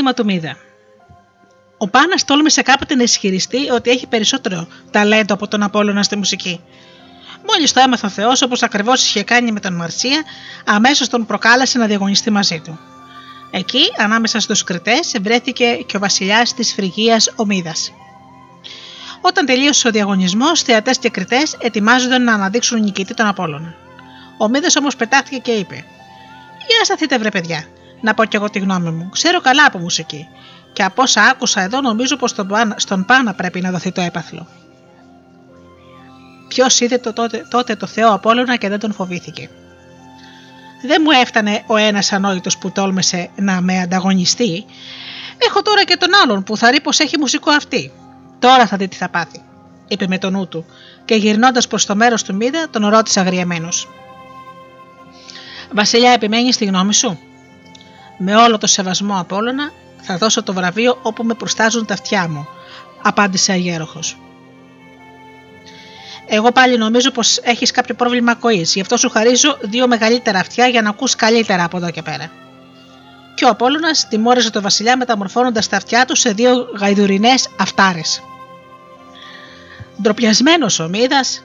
Το πάθημα του Μίδα. Ο Πάνας τόλμησε κάποτε να ισχυριστεί ότι έχει περισσότερο ταλέντο από τον Απόλλωνα στη μουσική. Μόλις το έμαθε ο Θεός, όπως ακριβώς είχε κάνει με τον Μαρσία, αμέσως τον προκάλεσε να διαγωνιστεί μαζί του. Εκεί, ανάμεσα στους κριτές, βρέθηκε και ο βασιλιάς της Φρυγίας Ομίδα. Όταν τελείωσε ο διαγωνισμός, θεατές και κριτές ετοιμάζονταν να αναδείξουν νικητή τον Απόλλωνα. Ο Μίδας όμως πετάχτηκε και είπε: Για σταθείτε, βρε παιδιά, να πω κι εγώ τη γνώμη μου. Ξέρω καλά από μουσική. Και από όσα άκουσα εδώ, νομίζω πως στον Πάνα πρέπει να δοθεί το έπαθλο. Ποιος είδε το τότε, τότε το Θεό Απόλλωνα και δεν τον φοβήθηκε. Δεν μου έφτανε ο ένας ανόητος που τόλμησε να με ανταγωνιστεί. Έχω τώρα και τον άλλον που θα ρει πως έχει μουσικό αυτή. Τώρα θα δει τι θα πάθει, είπε με τον νου του, και γυρνώντας προς το μέρος του Μίδα, τον ρώτησε αγριεμένος. Βασιλιά, επιμένεις στη γνώμη σου; Με όλο το σεβασμό Απόλλωνα θα δώσω το βραβείο όπου με προστάζουν τα αυτιά μου, απάντησε αγέροχος. Εγώ πάλι νομίζω πως έχεις κάποιο πρόβλημα ακοής, γι' αυτό σου χαρίζω δύο μεγαλύτερα αυτιά για να ακούς καλύτερα από εδώ και πέρα. Και ο Απόλυνα τιμώρησε τον Βασιλιά μεταμορφώνοντας τα αυτιά του σε δύο γαϊδουρινές αυτάρες. Ντροπιασμένος ο Μίδας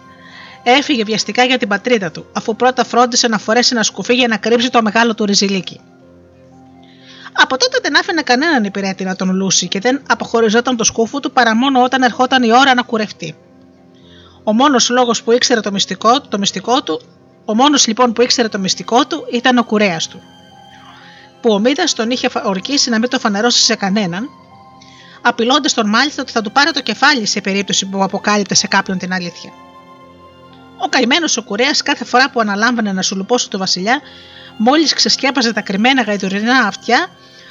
έφυγε βιαστικά για την πατρίδα του, αφού πρώτα φρόντισε να φορέσει ένα σκουφί για να κρύψει το μεγάλο του ριζιλίκι. Από τότε δεν άφηνε κανέναν υπηρέτη να τον λούσει και δεν αποχωριζόταν το σκούφο του παρά μόνο όταν ερχόταν η ώρα να κουρευτεί. Ο μόνος λόγος που ήξερε το μυστικό, το μυστικό του, ο μόνος λοιπόν που ήξερε το μυστικό του ήταν ο κουρέας του. Που ο Μίδας τον είχε ορκίσει να μην το φανερώσει σε κανέναν, απειλώντας τον μάλιστα ότι θα του πάρει το κεφάλι σε περίπτωση που αποκάλυπτε σε κάποιον την αλήθεια. Ο καημένος ο κουρέας κάθε φορά που αναλάμβανε να σου λουπώσει το βασιλιά, μόλις ξεσκέπαζε τα κρυμμένα γαϊδουρινά αυτιά,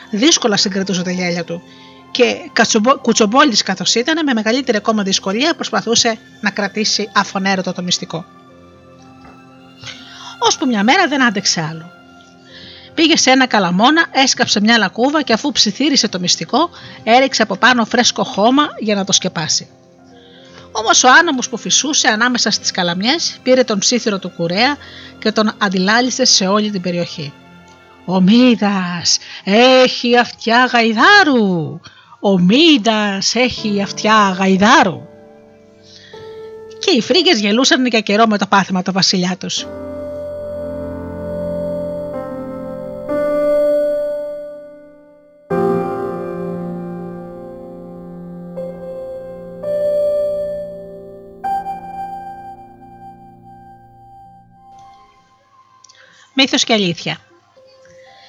δύσκολα συγκρατούσε τα γέλια του και κουτσομπόλης καθώς ήταν με μεγαλύτερη ακόμα δυσκολία προσπαθούσε να κρατήσει αφωνέρωτο το μυστικό. Ώσπου μια μέρα δεν άντεξε άλλο. Πήγε σε ένα καλαμόνα, έσκαψε μια λακκούβα και αφού ψιθύρισε το μυστικό, έριξε από πάνω φρέσκο χώμα για να το σκεπάσει. Όμως ο άνομο που φυσούσε ανάμεσα στις καλαμιές πήρε τον ψήθυρο του κουρέα και τον αντιλάλησε σε όλη την περιοχή. Ο Μίδας έχει αυτιά γαϊδάρου, ο Μίδας έχει αυτιά γαϊδάρου. Και οι φρίγες γελούσαν για καιρό με το πάθημα το βασιλιά τους. Μύθος και αλήθεια.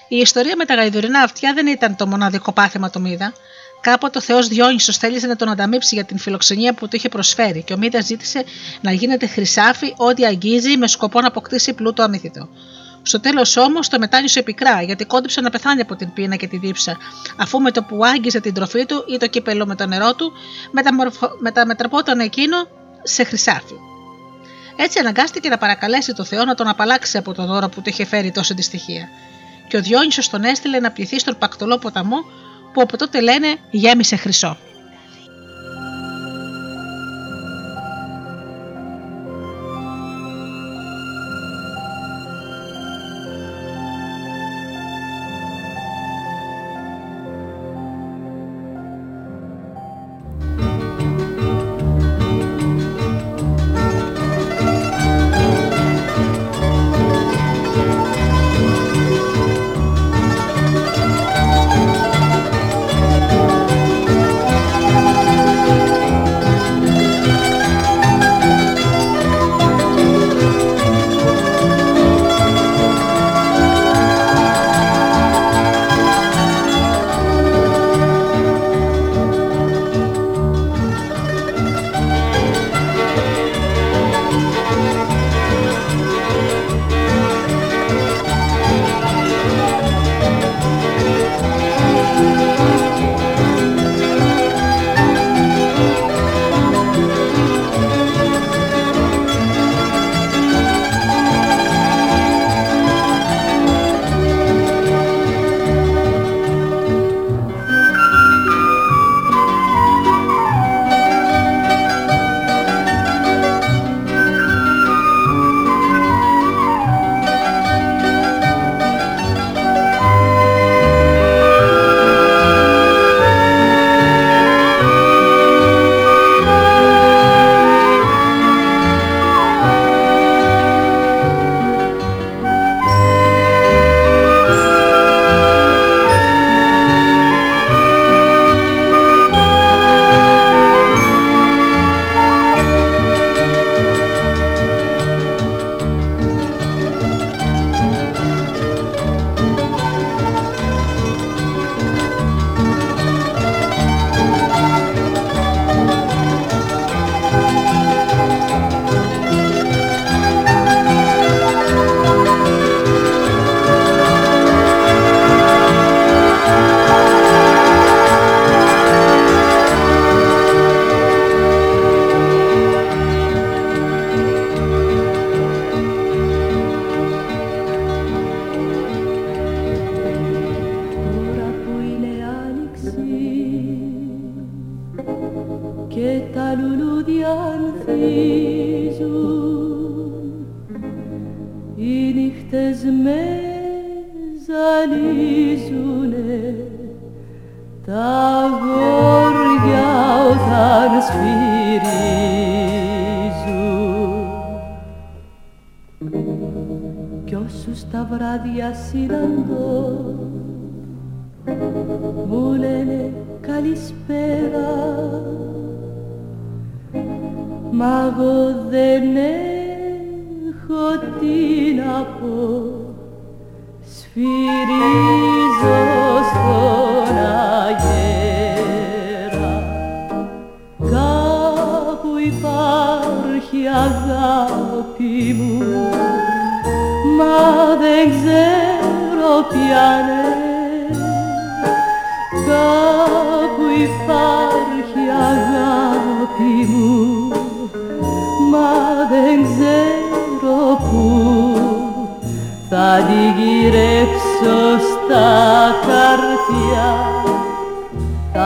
Η ιστορία με τα γαϊδουρινά αυτιά δεν ήταν το μοναδικό πάθημα του Μίδα. Κάποτε ο Θεός Διόνυσος θέλησε να τον ανταμείψει για την φιλοξενία που του είχε προσφέρει και ο Μίδας ζήτησε να γίνεται χρυσάφι ό,τι αγγίζει με σκοπό να αποκτήσει πλούτο αμύθιτο. Στο τέλος όμως το μετάνιωσε πικρά γιατί κόντυψε να πεθάνει από την πείνα και τη δίψα, αφού με το που άγγιζε την τροφή του ή το κύπελο με το νερό του μεταμορφω... μεταμετρεπόταν εκείνο σε χρυσάφι. Έτσι αναγκάστηκε να παρακαλέσει το Θεό να τον απαλλάξει από το δώρο που του είχε φέρει τόσο δυστυχία και ο Διόνυσος τον έστειλε να πληθεί στον Πακτολό ποταμό που από τότε λένε γέμισε χρυσό.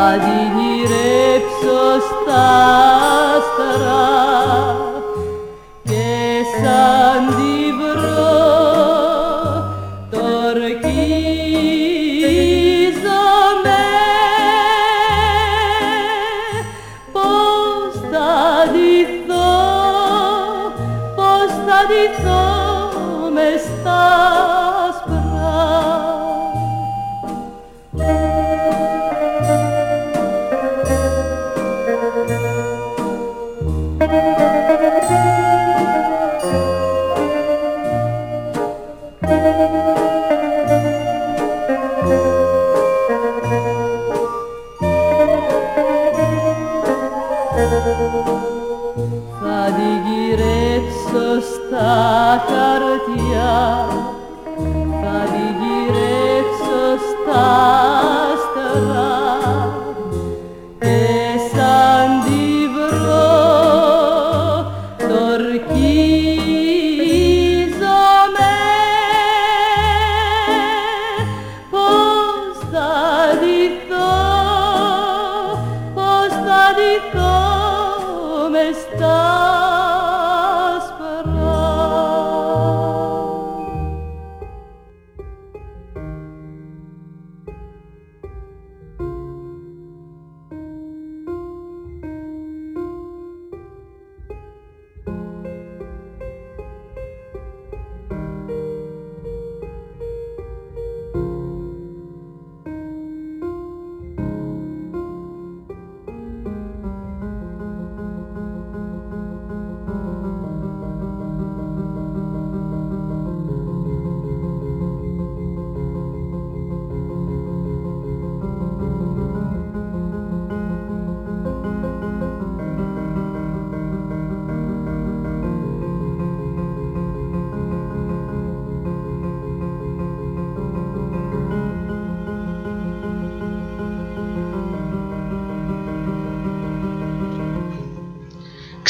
Θα την γυρέψω στα άστρα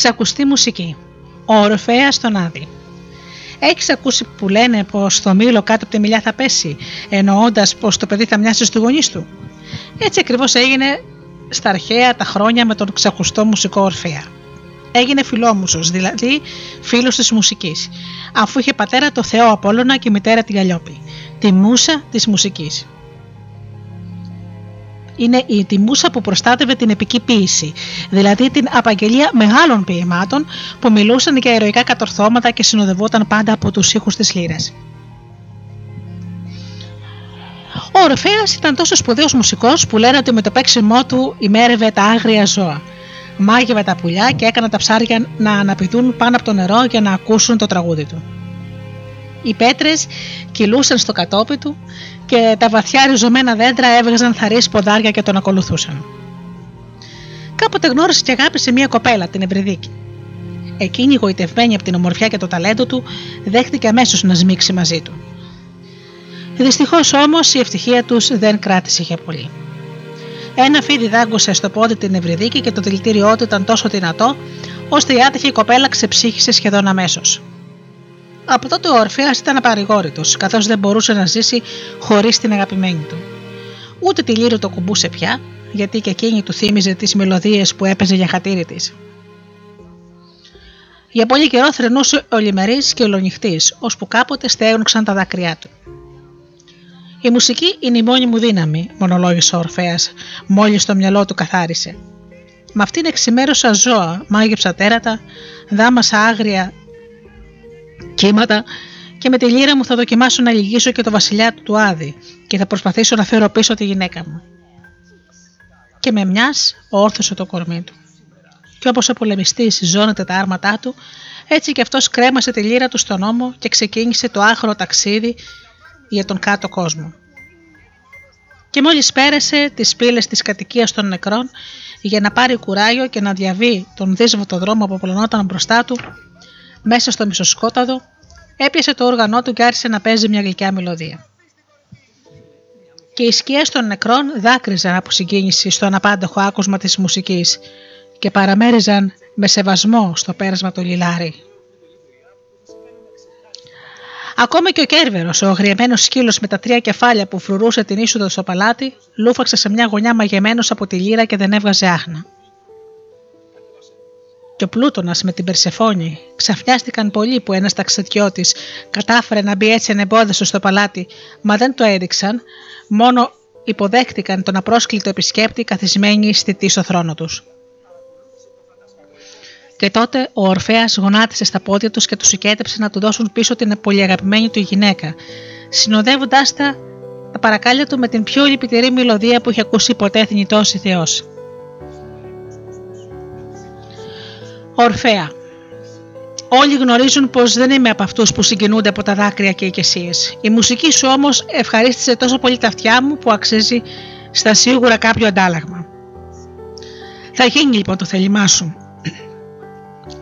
Ξακουστή μουσική. Ο Ορφέας στον Άδη. Έχεις ακούσει που λένε πως το μήλο κάτω από τη μιλιά θα πέσει, εννοώντας πως το παιδί θα μοιάσει στους γονείς του. Έτσι ακριβώς έγινε στα αρχαία τα χρόνια με τον ξακουστό μουσικό Ορφέα. Έγινε φιλόμουσος, δηλαδή φίλος της μουσικής, αφού είχε πατέρα το Θεό Απόλλωνα και μητέρα την Καλλιόπη, τη μουσα της μουσικής. Είναι η τη μουσα που προστάτευε την επική ποίηση, δηλαδή την απαγγελία μεγάλων ποιημάτων που μιλούσαν για ηρωικά κατορθώματα και συνοδευόταν πάντα από τους ήχους της λύρας. Ο Ορφέας ήταν τόσο σπουδαίος μουσικός που λένε ότι με το παίξιμό του ημέρευε τα άγρια ζώα. Μάγευε τα πουλιά και έκανε τα ψάρια να αναπηδούν πάνω από το νερό για να ακούσουν το τραγούδι του. Οι πέτρες κυλούσαν στο κατόπι του και τα βαθιά ριζωμένα δέντρα έβγαζαν θαρρή σποδάρια και τον ακολουθούσαν. Κάποτε γνώρισε και αγάπησε μια κοπέλα, την Ευρυδίκη. Εκείνη, γοητευμένη από την ομορφιά και το ταλέντο του, δέχτηκε αμέσως να σμίξει μαζί του. Δυστυχώς όμως η ευτυχία τους δεν κράτησε για πολύ. Ένα φίδι δάγκωσε στο πόδι την Ευρυδίκη και το δηλητήριό του ήταν τόσο δυνατό, ώστε η άτυχη κοπέλα ξεψύχησε σχεδόν αμέσως. Από τότε ο Ορφέας ήταν απαρηγόρητος, καθώς δεν μπορούσε να ζήσει χωρίς την αγαπημένη του. Ούτε τη λύρη το κουμπούσε πια, γιατί και εκείνη του θύμιζε τις μελωδίες που έπαιζε για χατήρι της. Για πολύ καιρό θρενούσε ο λιμερής και ολονυχτής, ώσπου κάποτε στέγνωξαν τα δάκρυά του. Η μουσική είναι η μόνη μου δύναμη, μονολόγησε ο Ορφέας, μόλις το μυαλό του καθάρισε. Με αυτήν εξημέρωσα ζώα, μάγεψα τέρατα, δάμασα άγρια κύματα και με τη λύρα μου θα δοκιμάσω να λυγίσω και το βασιλιά του Άδη και θα προσπαθήσω να φέρω πίσω τη γυναίκα μου. Και με μιας όρθωσε το κορμί του. Και όπως ο πολεμιστής ζώνεται τα άρματά του, έτσι και αυτός κρέμασε τη λύρα του στον ώμο και ξεκίνησε το άχρο ταξίδι για τον κάτω κόσμο. Και μόλις πέρασε τις πύλες της κατοικίας των νεκρών για να πάρει κουράγιο και να διαβεί τον δύσβοτο δρόμο που απλωνόταν μπροστά του, μέσα στο μισοσκόταδο, έπιασε το όργανό του και άρχισε να παίζει μια γλυκιά μελωδία. Και οι σκιές των νεκρών δάκρυζαν από συγκίνηση στο αναπάντοχο άκουσμα της μουσικής και παραμέριζαν με σεβασμό στο πέρασμα του λιλάρι. Ακόμα και ο Κέρβερος, ο αγριεμένος σκύλος με τα τρία κεφάλια που φρουρούσε την είσοδο στο παλάτι, λούφαξε σε μια γωνιά μαγεμένος από τη λύρα και δεν έβγαζε άχνα. Και ο Πλούτονα με την Περσεφόνη ξαφνιάστηκαν πολύ που ένας ταξιδιώτης κατάφερε να μπει έτσι ανεμπόδιστο στο παλάτι, μα δεν το έδειξαν, μόνο υποδέχτηκαν τον απρόσκλητο επισκέπτη καθισμένοι στη στο θρόνο τους. Και τότε ο Ορφαία γονάτισε στα πόδια τους και τους συγκέντεψε να του δώσουν πίσω την πολύ αγαπημένη του γυναίκα, συνοδεύοντάς τα τα παρακάλια του με την πιο λυπητερή μελωδία που είχε ακούσει ποτέ θνητός Θεός. Ορφαία. Όλοι γνωρίζουν πως δεν είμαι από αυτούς που συγκινούνται από τα δάκρυα και οι οικεσίε. Η μουσική σου όμως ευχαρίστησε τόσο πολύ τα αυτιά μου που αξίζει στα σίγουρα κάποιο αντάλλαγμα. Θα γίνει λοιπόν το θέλημά σου.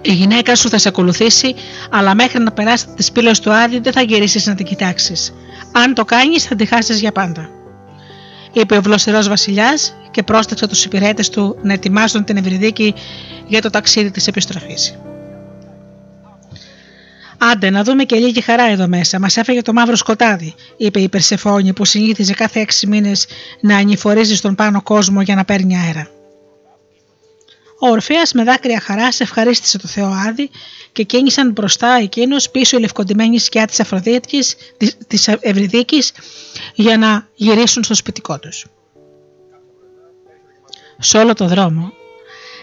Η γυναίκα σου θα σε ακολουθήσει, αλλά μέχρι να περάσει τις πύλες του Άδη δεν θα γυρίσεις να την κοιτάξεις. Αν το κάνεις, θα τη χάσεις για πάντα. Είπε ο βλοστερό Βασιλιάς και πρόσταξε τους υπηρέτες του να ετοιμάσουν την Ευρυδίκη για το ταξίδι της επιστροφής. Άντε, να δούμε και λίγη χαρά εδώ μέσα. Μας έφεγε το μαύρο σκοτάδι, είπε η Περσεφόνη που συνήθιζε κάθε έξι μήνες να ανηφορίζει στον πάνω κόσμο για να παίρνει αέρα. Ο Ορφαία με δάκρυα χαράς ευχαρίστησε το Θεό Άδη και κίνησαν μπροστά εκείνο πίσω η λευκοντημένη σκιά της Αφροδίτη της Ευρυδίκης για να γυρίσουν στο σπιτικό τους. Σε όλο το δρόμο,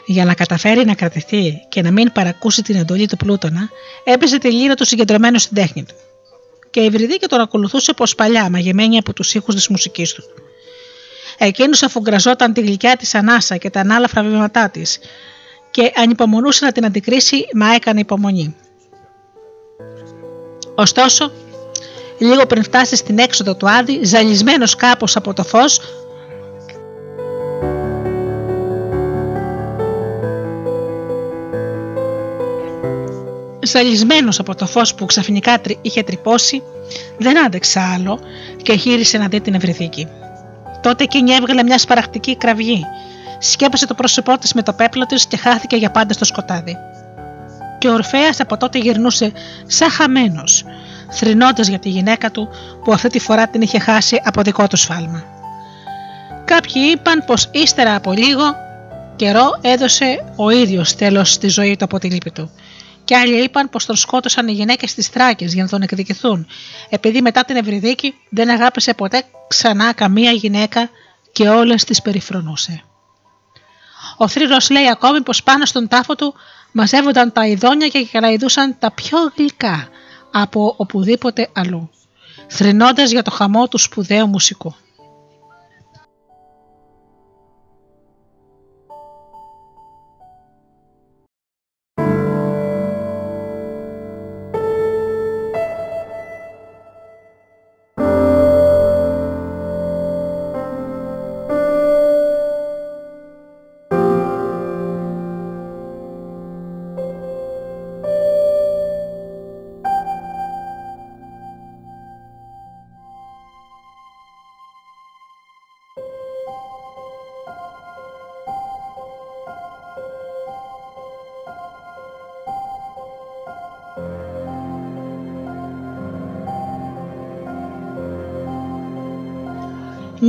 για να καταφέρει να κρατηθεί και να μην παρακούσει την εντολή του Πλούτονα, έπαιζε τη λύρα του συγκεντρωμένο στην τέχνη του. Και η Ευρυδίκη τον ακολουθούσε πως παλιά, μαγεμένη από τους ήχους της μουσικής του. Εκείνος αφουγκραζόταν τη γλυκιά της ανάσα και τα ανάλαφρα βήματά της και ανυπομονούσε να την αντικρίσει, μα έκανε υπομονή. Ωστόσο, λίγο πριν φτάσει στην έξοδο του Άδη, ζαλισμένος κάπως από το φως, ζαλισμένος από το φως που ξαφνικά είχε τρυπώσει, δεν άντεξε άλλο και γύρισε να δει την Ευρυδίκη. Τότε εκείνη έβγαλε μια σπαραχτική κραυγή. Σκέπασε το πρόσωπό της με το πέπλο της και χάθηκε για πάντα στο σκοτάδι. Και ο Ορφαία από τότε γυρνούσε σαν χαμένος, θρυνώντας για τη γυναίκα του που αυτή τη φορά την είχε χάσει από δικό του σφάλμα. Κάποιοι είπαν πως ύστερα από λίγο καιρό έδωσε ο ίδιος τέλος στη ζωή του από τη λύπη του. Και άλλοι είπαν πως τον σκότωσαν οι γυναίκες τη Τράκη για να τον εκδικηθούν, επειδή μετά την Ευρυδίκη δεν αγάπησε ποτέ ξανά καμία γυναίκα και όλες τις περιφρονούσε. Ο θρύρος λέει ακόμη πως πάνω στον τάφο του μαζεύονταν τα ειδόνια και καραϊδούσαν τα πιο γλυκά από οπουδήποτε αλλού, θρυνώντας για το χαμό του σπουδαίου μουσικού.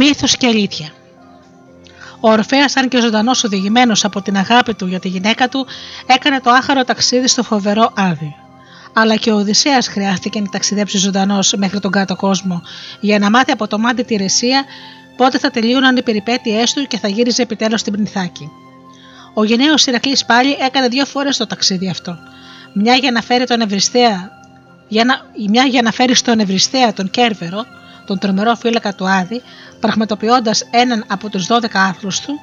Μύθος και αλήθεια Ο Ορφέας, αν και ζωντανός οδηγημένος από την αγάπη του για τη γυναίκα του, έκανε το άχαρο ταξίδι στο φοβερό άδειο. Αλλά και ο Οδυσσέας χρειάστηκε να ταξιδέψει ζωντανός μέχρι τον κάτω κόσμο για να μάθει από το μάτι τη Ρεσία πότε θα τελείωναν οι περιπέτειές του και θα γύριζε επιτέλους στην Πνιθάκη. Ο γενναίος Ηρακλής πάλι έκανε δύο φορές το ταξίδι αυτό. Μια για να φέρει τον Ευριστέα, για να, μια για να φέρει στον Ευριστέα τον Κέρβερο, τον τρομερό φύλακα του Άδη, πραγματοποιώντας έναν από τους 12 άθλου του,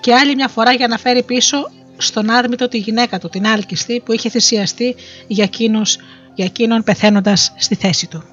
και άλλη μια φορά για να φέρει πίσω στον άδμητο τη γυναίκα του, την Άλκιστη, που είχε θυσιαστεί για, εκείνους, για εκείνον πεθαίνοντας στη θέση του.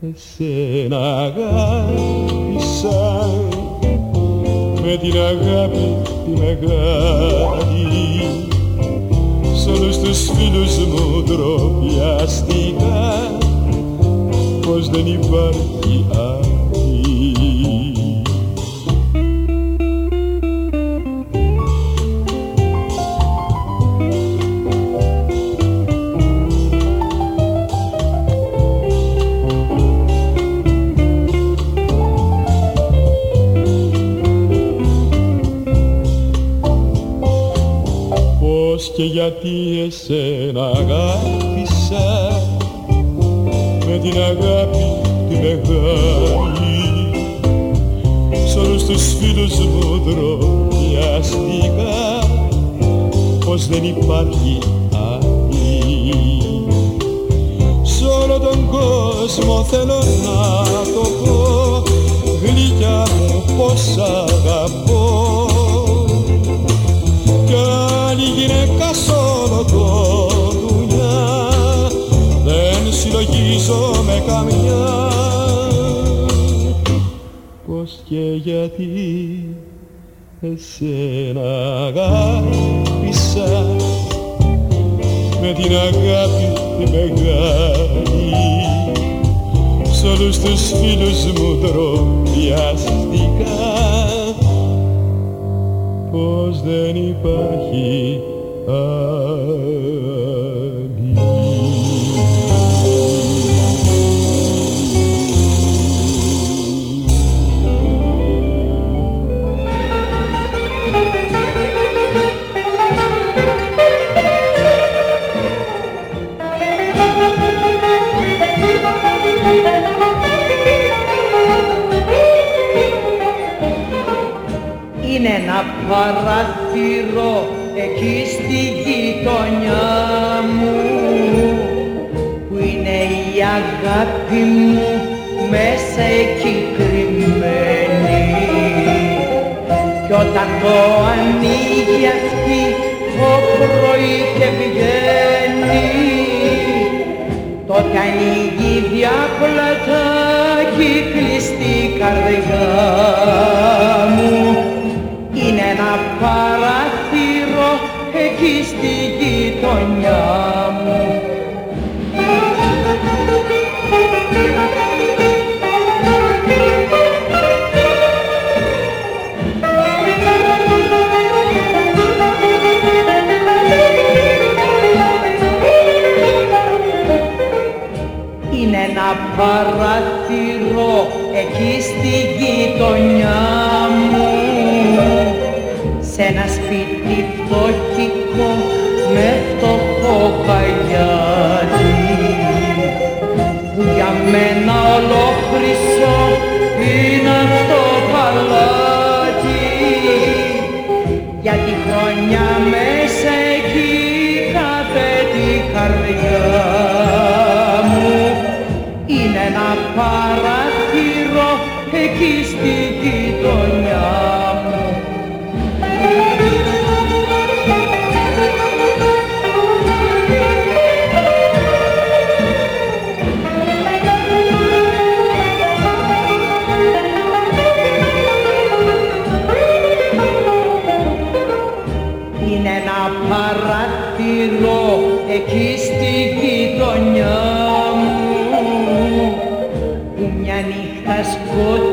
Εσένα αγάπησα με την αγάπη τη μεγάλη σ' όλους τους φίλους μου ντροπιαστικά πως δεν υπάρχει άλλη και γιατί εσένα αγάπησα με την αγάπη τη μεγάλη. Σ' όλους τους φίλους μου ντροπιαστήκα πως δεν υπάρχει άλλη. Σ' όλο τον κόσμο θέλω να το πω γλυκιά μου πως αγαπώ συλλογίζω με καμιά. Πως και γιατί εσένα αγάπησα. Με την αγάπη τη μεγάλη. Σ' όλους τους φίλους μου τροπιαστικά. Πως δεν υπάρχει είναι ένα παράθυρο εκεί στη γειτονιά μου που είναι η αγάπη μου μέσα εκεί κρυμμένη. Όταν το ανοίγει αυτή το πρωί και βγαίνει τότε ανοίγει διάπλατα η κλειστή καρδιά μου. είναι ένα παράθυρο εκεί στη γειτονιά μου. Παραθυρό εκεί στη γειτονιά μου εκεί στη γειτονιά σκοτεινή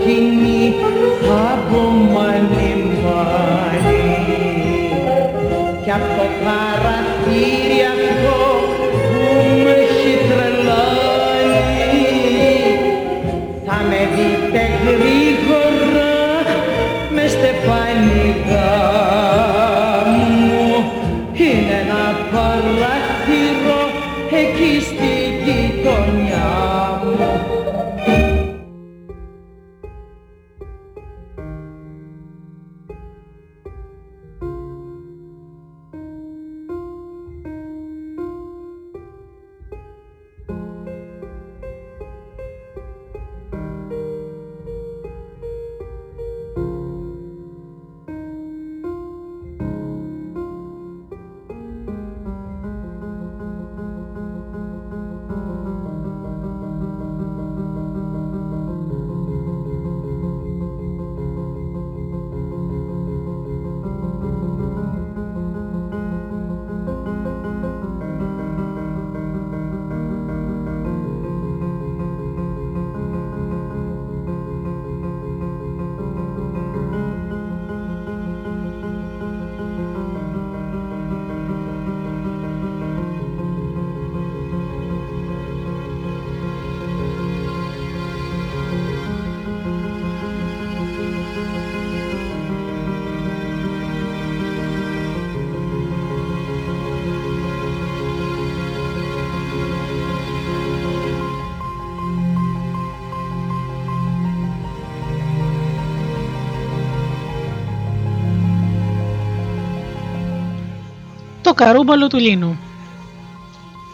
καρούμπαλο του Λίνου.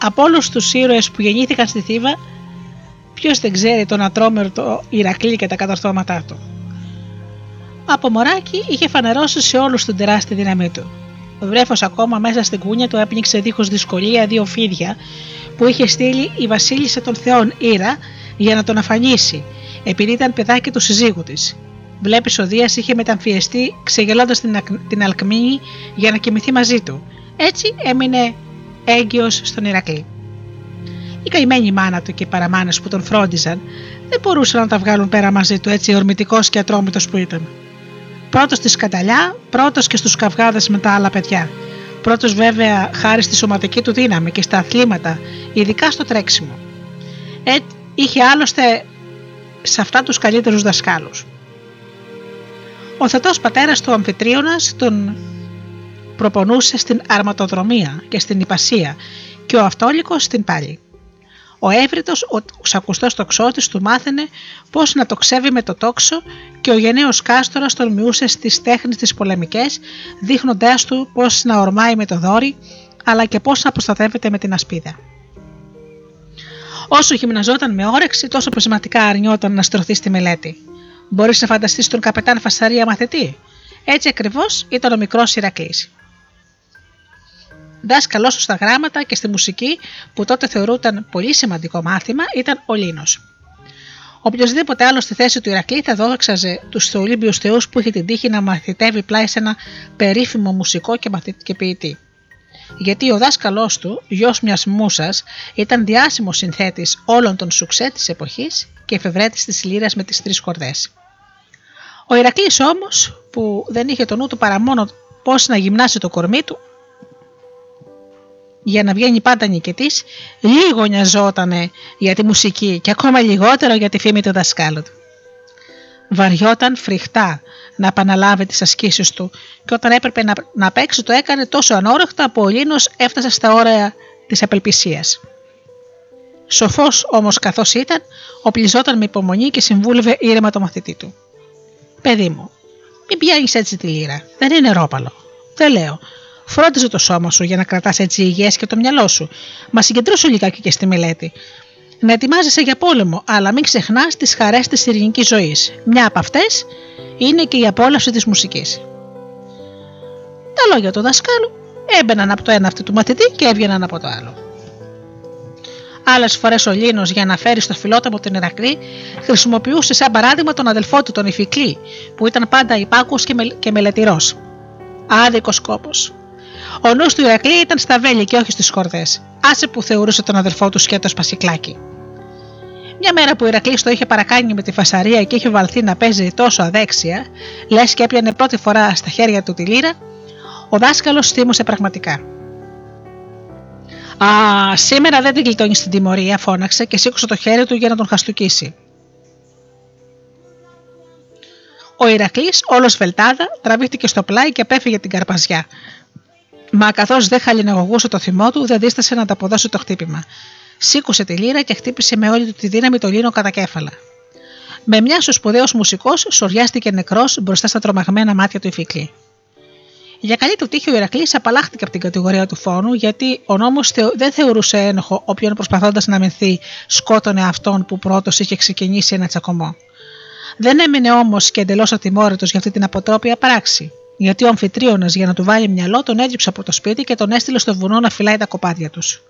Από όλους τους ήρωες που γεννήθηκαν στη Θήβα, ποιος δεν ξέρει τον ατρόμερτο Ηρακλή και τα κατορθώματά του. Από μωράκι είχε φανερώσει σε όλους την τεράστια δύναμή του. Ο βρέφος ακόμα μέσα στην κούνια του έπνιξε δίχως δυσκολία δύο φίδια που είχε στείλει η Βασίλισσα των Θεών Ήρα για να τον αφανίσει, επειδή ήταν παιδάκι του συζύγου της. Βλέπεις ο Δίας είχε μεταμφιεστεί ξεγελώντας την, την Αλκμίνη για να κοιμηθεί μαζί του έτσι έμεινε έγκυος στον Ηρακλή. Η καημένη μάνα του και οι παραμάνες που τον φρόντιζαν δεν μπορούσαν να τα βγάλουν πέρα μαζί του έτσι ορμητικός και ατρόμητος που ήταν. Πρώτος στη σκαταλιά, πρώτος και στους καυγάδες με τα άλλα παιδιά. Πρώτος βέβαια χάρη στη σωματική του δύναμη και στα αθλήματα, ειδικά στο τρέξιμο. Ε, είχε άλλωστε σε αυτά τους καλύτερους δασκάλους. Ο θετός πατέρας του Αμφιτρίωνας τον προπονούσε στην αρματοδρομία και στην υπασία και ο αυτόλικος στην πάλη. Ο έβριτος, ο σακουστός τοξότης του μάθαινε πώς να το ξέβει με το τόξο και ο γενναίος κάστορας τον μειούσε στις τέχνες της πολεμικές, δείχνοντάς του πώς να ορμάει με το δόρι, αλλά και πώς να προστατεύεται με την ασπίδα. Όσο γυμναζόταν με όρεξη, τόσο προσηματικά αρνιόταν να στρωθεί στη μελέτη. Μπορείς να φανταστείς τον καπετάν Φασαρία μαθητή, Έτσι ακριβώς ήταν ο μικρός Ηρακλής. Δάσκαλός του στα γράμματα και στη μουσική, που τότε θεωρούταν πολύ σημαντικό μάθημα, ήταν ο Λίνος. Οποιοδήποτε άλλο στη θέση του Ηρακλή θα δόξαζε τους Ολύμπιους Θεούς που είχε την τύχη να μαθητεύει πλάι σε ένα περίφημο μουσικό και, και ποιητή. Γιατί ο δάσκαλός του, γιος μιας μουσας, ήταν διάσημος συνθέτης όλων των σουξέ της εποχής και εφευρέτης της λύρας με τις τρεις κορδέ. Ο Ηρακλής όμως, που δεν είχε το νου του παρά μόνο πώς να γυμνάσει το κορμί του, για να βγαίνει πάντα νικητής, λίγο νοιαζότανε για τη μουσική και ακόμα λιγότερο για τη φήμη του δασκάλου του. Βαριόταν φρικτά να επαναλάβει τις ασκήσεις του και όταν έπρεπε να, να παίξει το έκανε τόσο ανόρεχτα που ο Λίνος έφτασε στα όρια της απελπισίας. Σοφός όμως καθώς ήταν, οπλιζόταν με υπομονή και συμβούλευε ήρεμα το μαθητή του. Παιδί μου, μην πιάνεις έτσι τη λύρα, δεν είναι ρόπαλο. Δεν λέω, Φρόντιζε το σώμα σου για να κρατάς έτσι υγιές και το μυαλό σου. Μα συγκεντρώσου λιγάκι και στη μελέτη. Να ετοιμάζεσαι για πόλεμο, αλλά μην ξεχνάς τις χαρές της ειρηνικής ζωής. Μια από αυτές είναι και η απόλαυση της μουσικής. Τα λόγια του δασκάλου έμπαιναν από το ένα αυτή του μαθητή και έβγαιναν από το άλλο. Άλλες φορές ο Λίνος, για να φέρει στο φιλότιμο την Ηρακλή, χρησιμοποιούσε σαν παράδειγμα τον αδελφό του, τον Ιφικλή, που ήταν πάντα υπάκου και, με, και μελετηρός. Άδικος κόπος. Ο νους του Ηρακλή ήταν στα βέλη και όχι στις χορδές. Άσε που θεωρούσε τον αδελφό του σκέτο Πασικλάκη. Μια μέρα που ο Ηρακλής το είχε παρακάνει με τη φασαρία και είχε βαλθεί να παίζει τόσο αδέξια, λες και έπιανε πρώτη φορά στα χέρια του τη λύρα, ο δάσκαλος θύμωσε πραγματικά. Α, σήμερα δεν την γλιτώνεις στην τιμωρία, φώναξε και σήκωσε το χέρι του για να τον χαστούκίσει. Ο Ηρακλής, όλος βελτάδα, τραβήχτηκε στο πλάι και απέφυγε την καρπαζιά. Μα καθώς δεν χαλιναγωγούσε το θυμό του, δεν δίστασε να τα αποδώσει το χτύπημα. Σήκωσε τη λύρα και χτύπησε με όλη του τη δύναμη το λίνο κατά κέφαλα. Με μια ο σπουδαίος μουσικός σοριάστηκε νεκρός μπροστά στα τρομαγμένα μάτια του Ιφικλή. Για καλή του τύχη, ο Ηρακλής απαλλάχθηκε από την κατηγορία του φόνου, γιατί ο νόμος δεν θεωρούσε ένοχο όποιον προσπαθώντας να μενθεί σκότωνε αυτόν που πρώτος είχε ξεκινήσει ένα τσακωμό. Δεν έμεινε όμως και εντελώς ατιμόρυτος για αυτή την αποτρόπια πράξη γιατί ο αμφιτρίωνας για να του βάλει μυαλό τον έδιωξε από το σπίτι και τον έστειλε στο βουνό να φυλάει τα κοπάδια τους.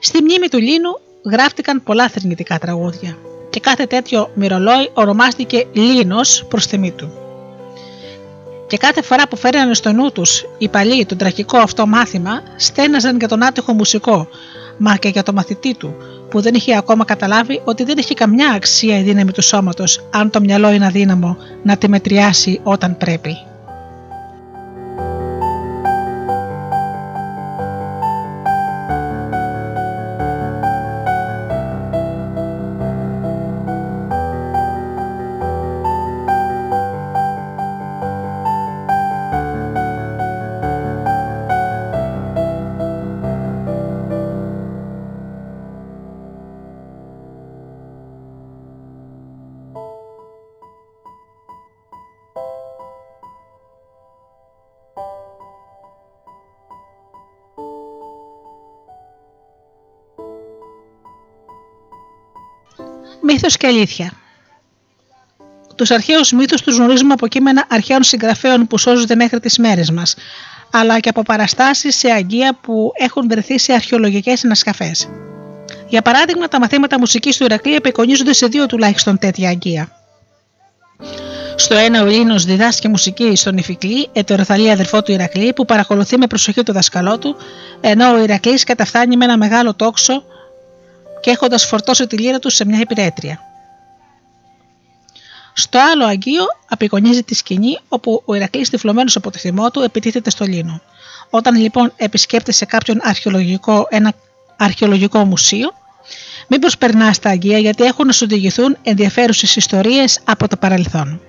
Στη μνήμη του Λίνου γράφτηκαν πολλά θρηνητικά τραγούδια και κάθε τέτοιο μυρολόι ονομάστηκε Λίνος προς τιμή του. Και κάθε φορά που φέρνανε στο νου τους οι παλιοί το τραγικό αυτό μάθημα, στέναζαν για τον άτυχο μουσικό, μα και για το μαθητή του, που δεν είχε ακόμα καταλάβει ότι δεν έχει καμιά αξία η δύναμη του σώματος, αν το μυαλό είναι αδύναμο να τη μετριάσει όταν πρέπει. Μύθος και αλήθεια. Τους αρχαίους μύθους τους γνωρίζουμε από κείμενα αρχαίων συγγραφέων που σώζονται μέχρι τις μέρες μας, αλλά και από παραστάσεις σε αγκία που έχουν βρεθεί σε αρχαιολογικές ανασκαφές. Για παράδειγμα, τα μαθήματα μουσικής του Ηρακλή επικονίζονται σε δύο τουλάχιστον τέτοια αγκία. Στο ένα, ο Ελλήνο διδάσκει μουσική στον Ιφικλή, ετεροθαλή αδερφό του Ηρακλή, που παρακολουθεί με προσοχή το δασκαλό του, ενώ ο Ηρακλής καταφθάνει με ένα μεγάλο τόξο και έχοντας φορτώσει τη λύρα τους σε μια υπηρέτρια. Στο άλλο Αγίο απεικονίζει τη σκηνή όπου ο Ηρακλής τυφλωμένος από το θυμό του επιτίθεται στο Λίνο. Όταν λοιπόν επισκέπτεσαι κάποιον αρχαιολογικό, ένα αρχαιολογικό μουσείο, μην προσπερνάς τα Αγία γιατί έχουν να σου διηγηθούν ενδιαφέρουσες ιστορίες από το παρελθόν.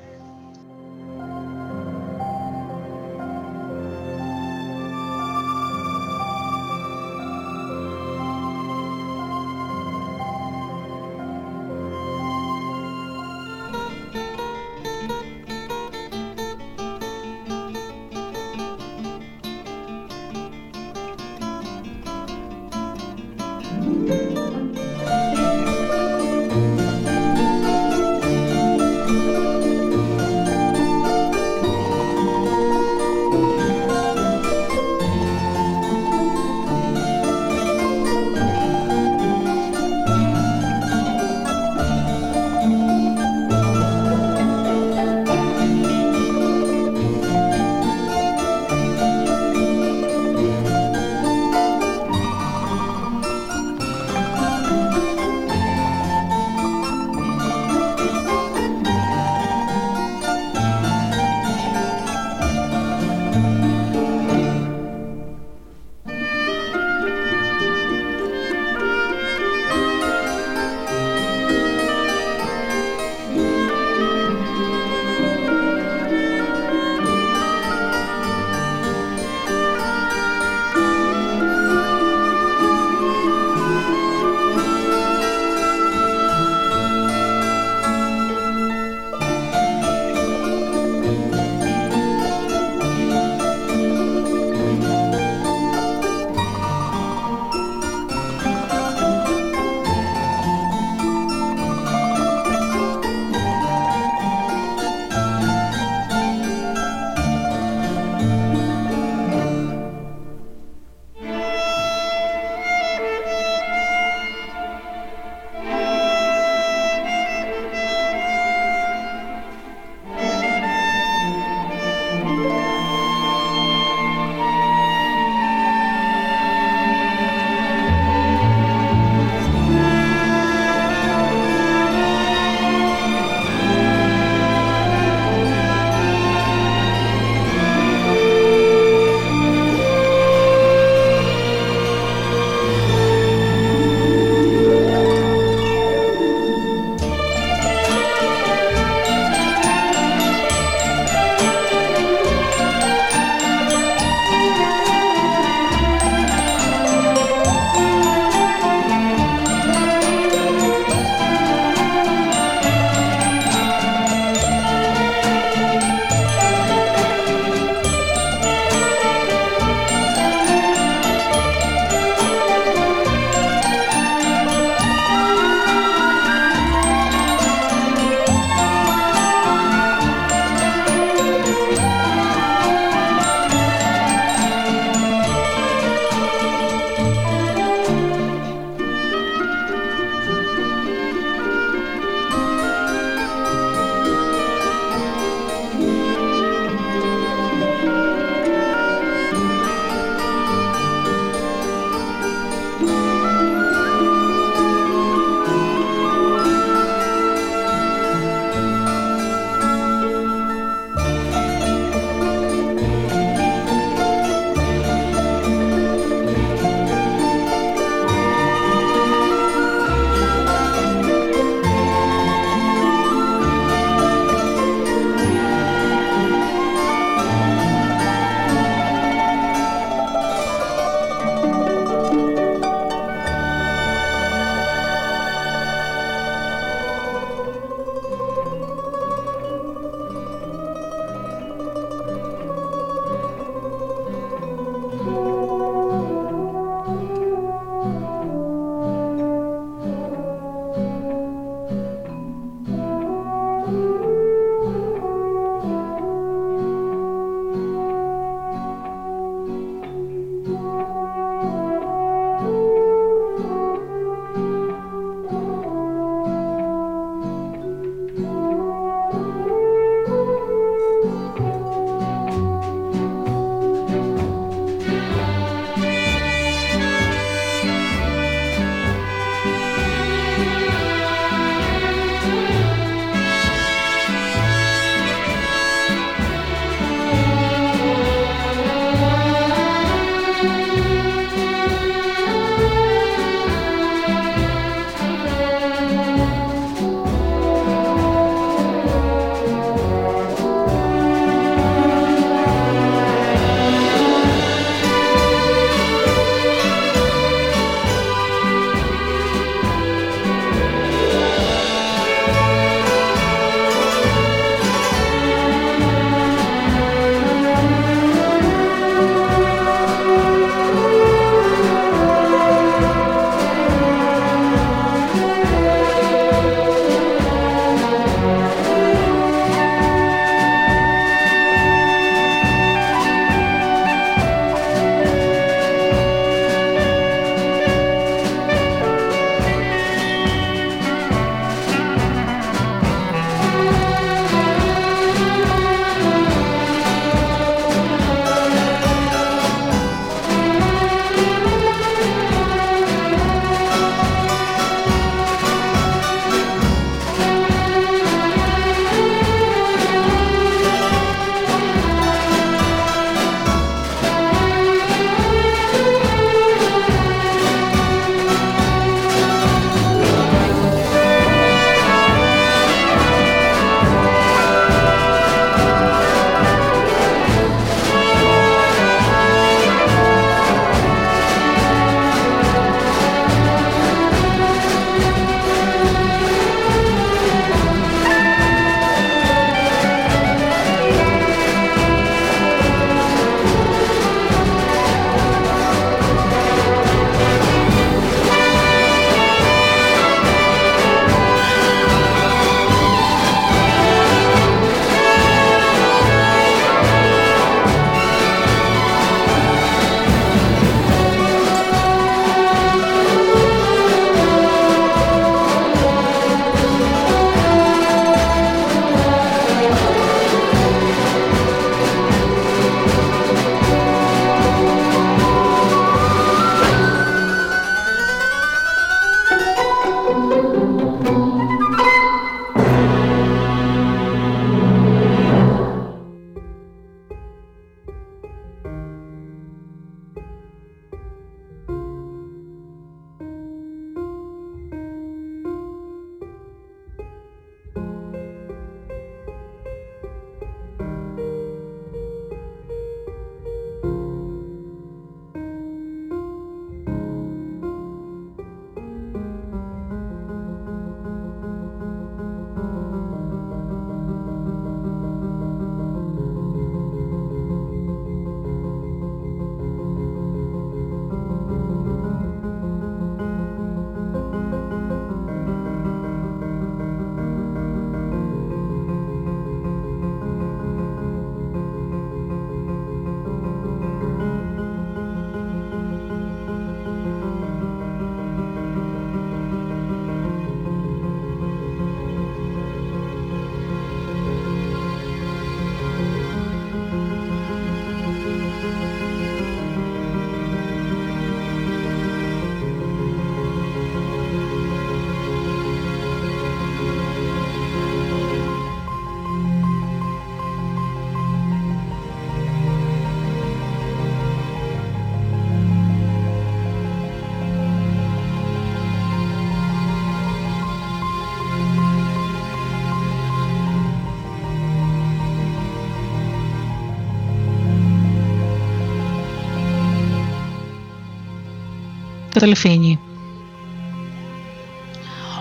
Δελφίνι.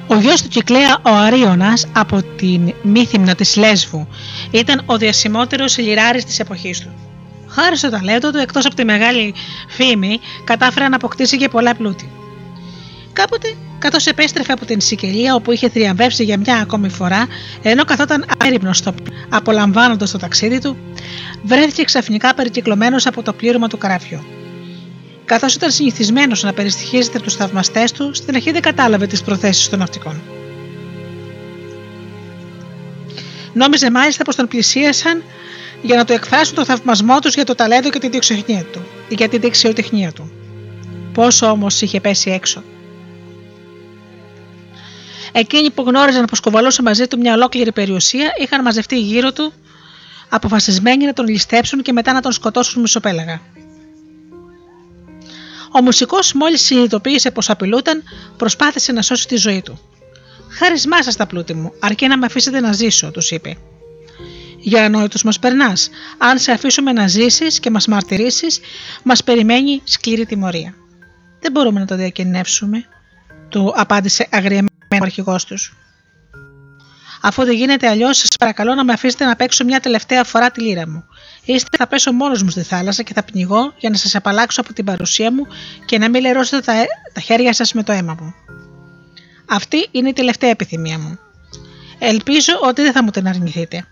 Ο γιος του Κυκλέα ο Αρίωνας από την Μύθυμνα της Λέσβου ήταν ο διασημότερος λιράρης της εποχής του. Χάρη στο ταλέντο του, εκτός από τη μεγάλη φήμη, κατάφερε να αποκτήσει και πολλά πλούτη. Κάποτε, καθώς επέστρεφε από την Σικελία όπου είχε θριαμβεύσει για μια ακόμη φορά, ενώ καθόταν έρημνο στο απολαμβάνοντας το ταξίδι του, βρέθηκε ξαφνικά περικυκλωμένος από το πλήρωμα του καράβιου. Καθώς ήταν συνηθισμένος να περιστοιχίζεται τους θαυμαστές του, στην αρχή δεν κατάλαβε τις προθέσεις των ναυτικών. Νόμιζε μάλιστα πως τον πλησίασαν για να του εκφράσουν το θαυμασμό τους για το ταλέντο και τη δεξιοτεχνία του. Για τη δεξιοτεχνία του. Πόσο όμως είχε πέσει έξω. Εκείνοι που γνώριζαν πως κουβαλούσε μαζί του μια ολόκληρη περιουσία είχαν μαζευτεί γύρω του, αποφασισμένοι να τον ληστέψουν και μετά να τον σκοτώσουν μισοπέλαγα. Ο μουσικός, μόλις συνειδητοποίησε πως απειλούταν, προσπάθησε να σώσει τη ζωή του. Χάρισμά σας τα πλούτη μου, αρκεί να με αφήσετε να ζήσω, τους είπε. Για ανόητος μας περνάς. Αν σε αφήσουμε να ζήσεις και μας μαρτυρήσεις, μας περιμένει σκληρή τιμωρία. Δεν μπορούμε να το διακινδυνεύσουμε, του απάντησε αγριεμένο ο αρχηγός τους. Αφού δεν γίνεται αλλιώς, σας παρακαλώ να με αφήσετε να παίξω μια τελευταία φορά τη λύρα μου. Είστε θα πέσω μόνος μου στη θάλασσα και θα πνιγώ για να σας απαλλάξω από την παρουσία μου και να μην λερώσετε τα, τα χέρια σας με το αίμα μου. Αυτή είναι η τελευταία επιθυμία μου. Ελπίζω ότι δεν θα μου την αρνηθείτε.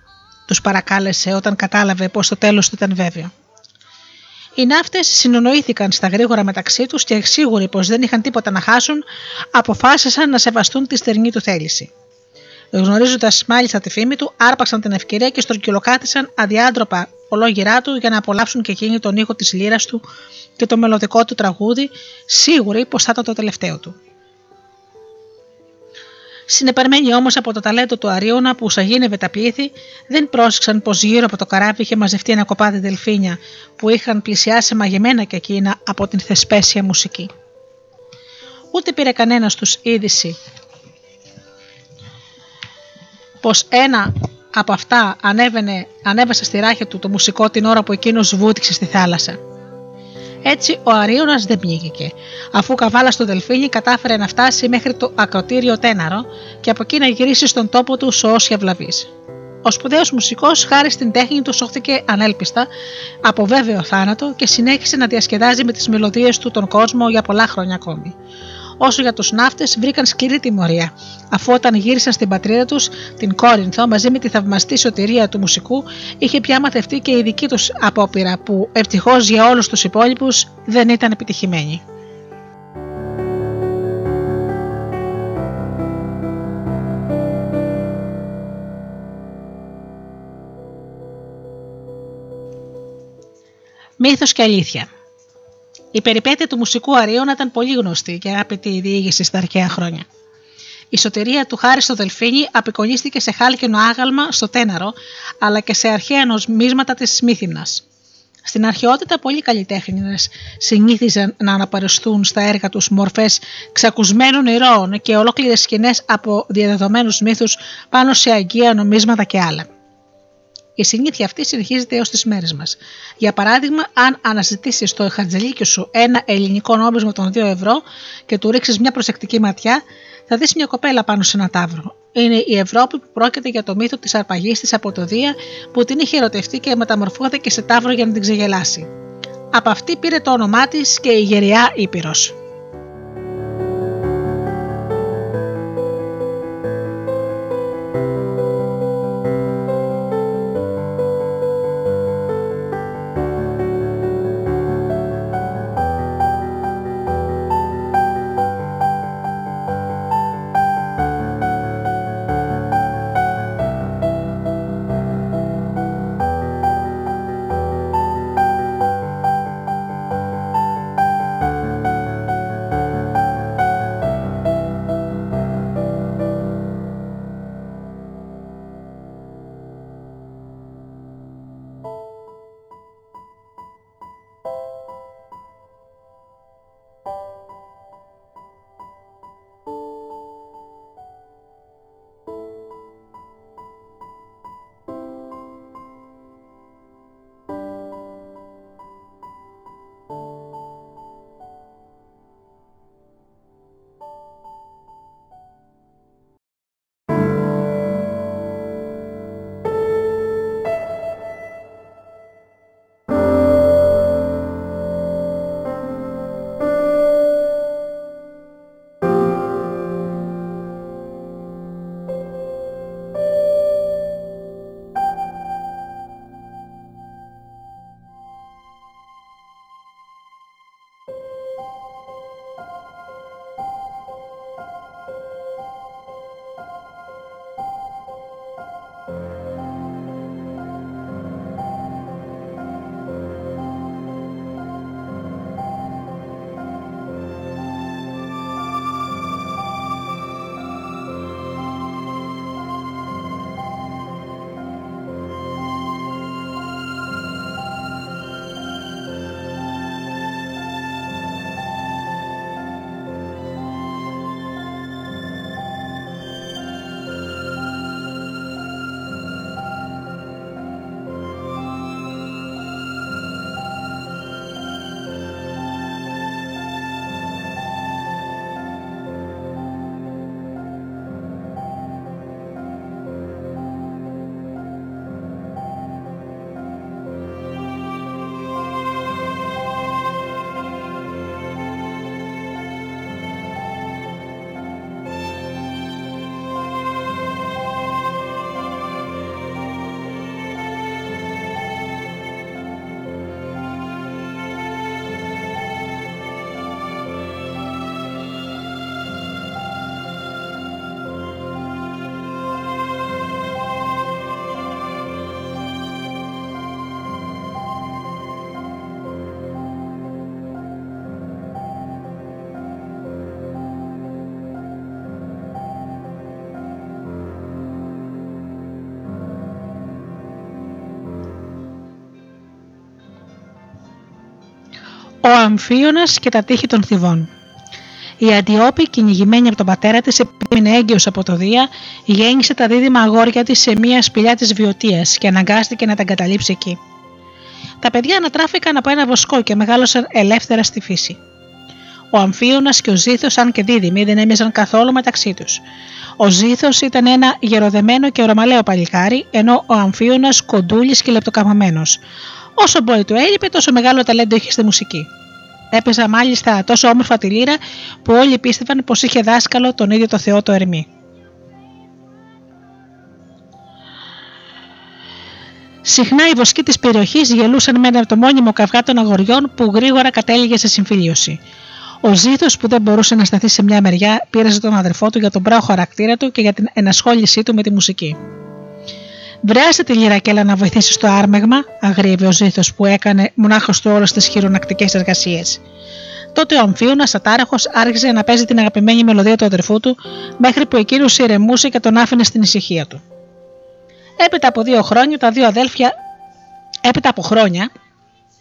Τους παρακάλεσε όταν κατάλαβε πως το τέλος του ήταν βέβαιο. Οι ναύτες συνονοήθηκαν στα γρήγορα μεταξύ τους και σίγουροι πως δεν είχαν τίποτα να χάσουν, αποφάσισαν να σεβαστούν τη στερνή του θέληση. Γνωρίζοντας μάλιστα τη φήμη του, άρπαξαν την ευκαιρία και στρογγυλοκάτησαν αδιάντροπα ολόγυρά του για να απολαύσουν και εκείνη τον ήχο της λύρας του και το μελωδικό του τραγούδι, σίγουροι πως θα ήταν το τελευταίο του. Συνεπαρμένοι όμως από το ταλέντο του Αρίωνα που σαγίνευε τα πλήθη, δεν πρόσεξαν πως γύρω από το καράβι είχε μαζευτεί ένα κοπάδι δελφίνια που είχαν πλησιάσει μαγεμένα και εκείνα από την θεσπέσια μουσική. Ούτε πήρε κανένας τους είδηση πως ένα από αυτά ανέβαινε, ανέβασε στη ράχη του το μουσικό την ώρα που εκείνος βούτυξε στη θάλασσα. Έτσι ο Αρίωνα δεν πνίγηκε, αφού καβάλα στο Δελφίνι κατάφερε να φτάσει μέχρι το ακροτήριο Τέναρο και από εκεί να γυρίσει στον τόπο του όσια βλαβής. Ο σπουδαίος μουσικός, χάρη στην τέχνη του, σώχθηκε ανέλπιστα από βέβαιο θάνατο και συνέχισε να διασκεδάζει με τις μελωδίες του τον κόσμο για πολλά χρόνια ακόμη όσο για τους ναύτες βρήκαν σκληρή τιμωρία, αφού όταν γύρισαν στην πατρίδα τους, την Κόρινθο, μαζί με τη θαυμαστή σωτηρία του μουσικού, είχε πια μαθευτεί και η δική τους απόπειρα, που ευτυχώς για όλους τους υπόλοιπους δεν ήταν επιτυχημένη. Μύθος και αλήθεια η περιπέτεια του μουσικού Αρίωνα ήταν πολύ γνωστή και άπειτη διήγηση στα αρχαία χρόνια. Η σωτηρία του χάρη στο Δελφίνι απεικονίστηκε σε χάλκινο άγαλμα στο Τέναρο, αλλά και σε αρχαία νοσμίσματα της Μύθυμνα. Στην αρχαιότητα, πολλοί καλλιτέχνες συνήθιζαν να αναπαριστούν στα έργα τους μορφές ξακουσμένων ηρώων και ολόκληρες σκηνές από διαδεδομένους μύθους πάνω σε αγκία νομίσματα και άλλα. Η συνήθεια αυτή συνεχίζεται έως τις μέρες μας. Για παράδειγμα, αν αναζητήσεις στο χατζελίκι σου ένα ελληνικό νόμισμα των 2 ευρώ και του ρίξεις μια προσεκτική ματιά, θα δεις μια κοπέλα πάνω σε ένα τάβρο. Είναι η Ευρώπη που πρόκειται για το μύθο της αρπαγής της από το Δία που την είχε ερωτευτεί και μεταμορφώθηκε σε τάβρο για να την ξεγελάσει. Από αυτή πήρε το όνομά της και η γεριά Ήπειρος. Αμφίωνας και τα τείχη των θυβών. Η Αντιόπη, κυνηγημένη από τον πατέρα της, επειδή έγκυος από το Δία, γέννησε τα δίδυμα αγόρια της σε μια σπηλιά της Βιωτίας και αναγκάστηκε να τα εγκαταλείψει εκεί. Τα παιδιά ανατράφηκαν από ένα βοσκό και μεγάλωσαν ελεύθερα στη φύση. Ο Αμφίωνας και ο Ζήθος, αν και δίδυμοι, δεν έμειναν καθόλου μεταξύ τους. Ο Ζήθος ήταν ένα γεροδεμένο και ρωμαλαίο παλικάρι, ενώ ο Αμφίωνας κοντούλης και λεπτοκαμαμένο. Όσο μπορεί του έλειπε, τόσο μεγάλο ταλέντο είχε στη μουσική. Έπαιζα μάλιστα τόσο όμορφα τη λύρα που όλοι πίστευαν πως είχε δάσκαλο τον ίδιο το Θεό το Ερμή. Συχνά οι βοσκοί της περιοχής γελούσαν με ένα το μόνιμο καυγά των αγοριών που γρήγορα κατέληγε σε συμφιλίωση. Ο Ζήθο, που δεν μπορούσε να σταθεί σε μια μεριά, πήραζε τον αδερφό του για τον πράο χαρακτήρα του και για την ενασχόλησή του με τη μουσική. Βρέασε τη λιρακέλα να βοηθήσει στο άρμεγμα, αγρίευε ο Ζήθος που έκανε μονάχος του όλες τις χειρονακτικές εργασίες. Τότε ο Αμφίωνας, ατάραχος, άρχισε να παίζει την αγαπημένη μελωδία του αδερφού του, μέχρι που εκείνος ηρεμούσε και τον άφηνε στην ησυχία του. Έπειτα από δύο χρόνια, τα δύο αδέλφια, έπειτα από χρόνια,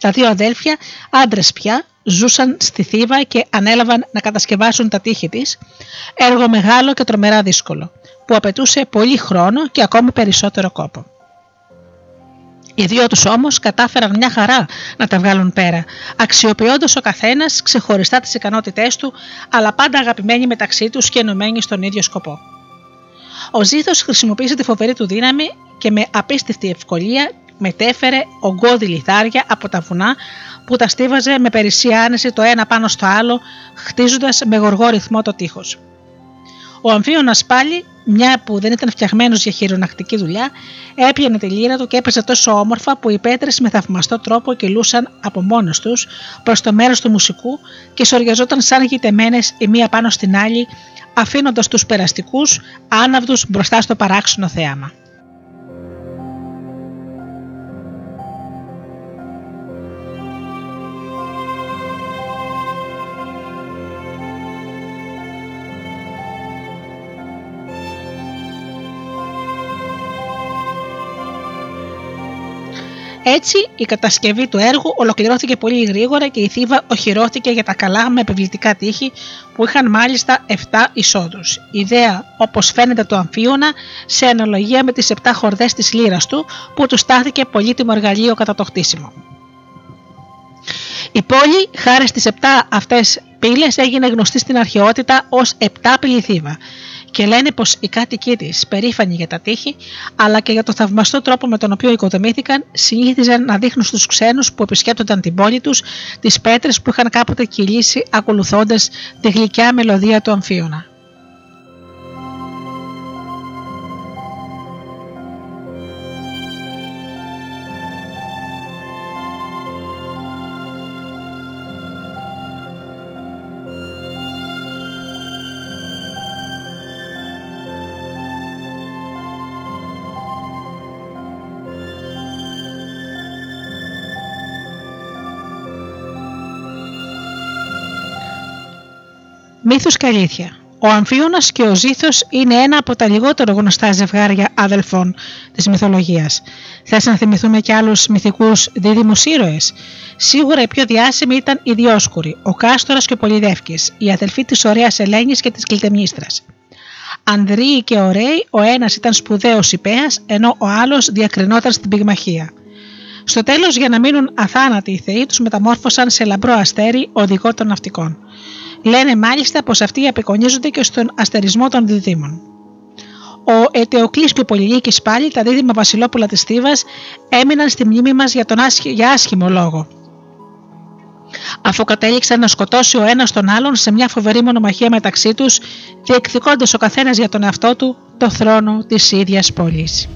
τα δύο αδέλφια, άντρες πια, ζούσαν στη Θήβα και ανέλαβαν να κατασκευάσουν τα τείχη της, έργο μεγάλο και τρομερά δύσκολο, που απαιτούσε πολύ χρόνο και ακόμη περισσότερο κόπο. Οι δύο τους όμως κατάφεραν μια χαρά να τα βγάλουν πέρα, αξιοποιώντας ο καθένας ξεχωριστά τις ικανότητές του, αλλά πάντα αγαπημένοι μεταξύ τους και ενωμένοι στον ίδιο σκοπό. Ο Ζήθος χρησιμοποίησε τη φοβερή του δύναμη και με απίστευτη ευκολία μετέφερε ογκώδη λιθάρια από τα βουνά που τα στίβαζε με περισσή άνεση το ένα πάνω στο άλλο, χτίζοντας με γοργό ρυθμό το τείχος. Ο Αμφίωνας πάλι, μια που δεν ήταν φτιαγμένος για χειρονακτική δουλειά, έπιανε τη λύρα του και έπαιζε τόσο όμορφα που οι πέτρες με θαυμαστό τρόπο κυλούσαν από μόνος τους προς το μέρος του μουσικού και σοριαζόταν σαν γητεμένες η μία πάνω στην άλλη, αφήνοντας τους περαστικούς άναυδους μπροστά στο παράξενο θέαμα. Έτσι, η κατασκευή του έργου ολοκληρώθηκε πολύ γρήγορα και η Θήβα οχυρώθηκε για τα καλά με επιβλητικά τείχη που είχαν μάλιστα 7 εισόδους. Ιδέα, όπως φαίνεται το αμφίωνα, σε αναλογία με τις 7 χορδές της λύρα του, που τους στάθηκε πολύτιμο εργαλείο κατά το χτίσιμο. Η πόλη, χάρη στις 7 αυτές πύλες, έγινε γνωστή στην αρχαιότητα ως 7 Θήβα και λένε πως οι κάτοικοι της, περήφανοι για τα τείχη, αλλά και για το θαυμαστό τρόπο με τον οποίο οικοδομήθηκαν, συνήθιζαν να δείχνουν στους ξένους που επισκέπτονταν την πόλη τους τις πέτρες που είχαν κάποτε κυλήσει ακολουθώντας τη γλυκιά μελωδία του Αμφίωνα. Μύθος και αλήθεια. Ο Αμφίωνας και ο Ζήθος είναι ένα από τα λιγότερο γνωστά ζευγάρια αδελφών της μυθολογίας. Θες να θυμηθούμε και άλλους μυθικούς δίδυμους ήρωες; Σίγουρα οι πιο διάσημοι ήταν οι Διόσκουροι, ο Κάστορας και ο Πολυδεύκης, οι αδελφοί της ωραίας Ελένης και της Κλητεμίστρας. Ανδρείοι και ωραίοι, ο ένας ήταν σπουδαίος υπέας, ενώ ο άλλος διακρινόταν στην πυγμαχία. Στο τέλος για να μείνουν αθάνατοι οι θεοί τους μεταμόρφωσαν σε λαμπρό αστέρι οδηγό των ναυτικών. Λένε μάλιστα πως αυτοί απεικονίζονται και στον αστερισμό των διδήμων. Ο Ετεοκλής και ο Πολυλίκης πάλι, τα δίδυμα βασιλόπουλα της Θήβας, έμειναν στη μνήμη μας για, τον άσχη, για άσχημο λόγο. Αφού κατέληξαν να σκοτώσει ο ένας τον άλλον σε μια φοβερή μονομαχία μεταξύ τους, διεκδικώντας ο καθένας για τον εαυτό του το θρόνο της ίδιας πόλης.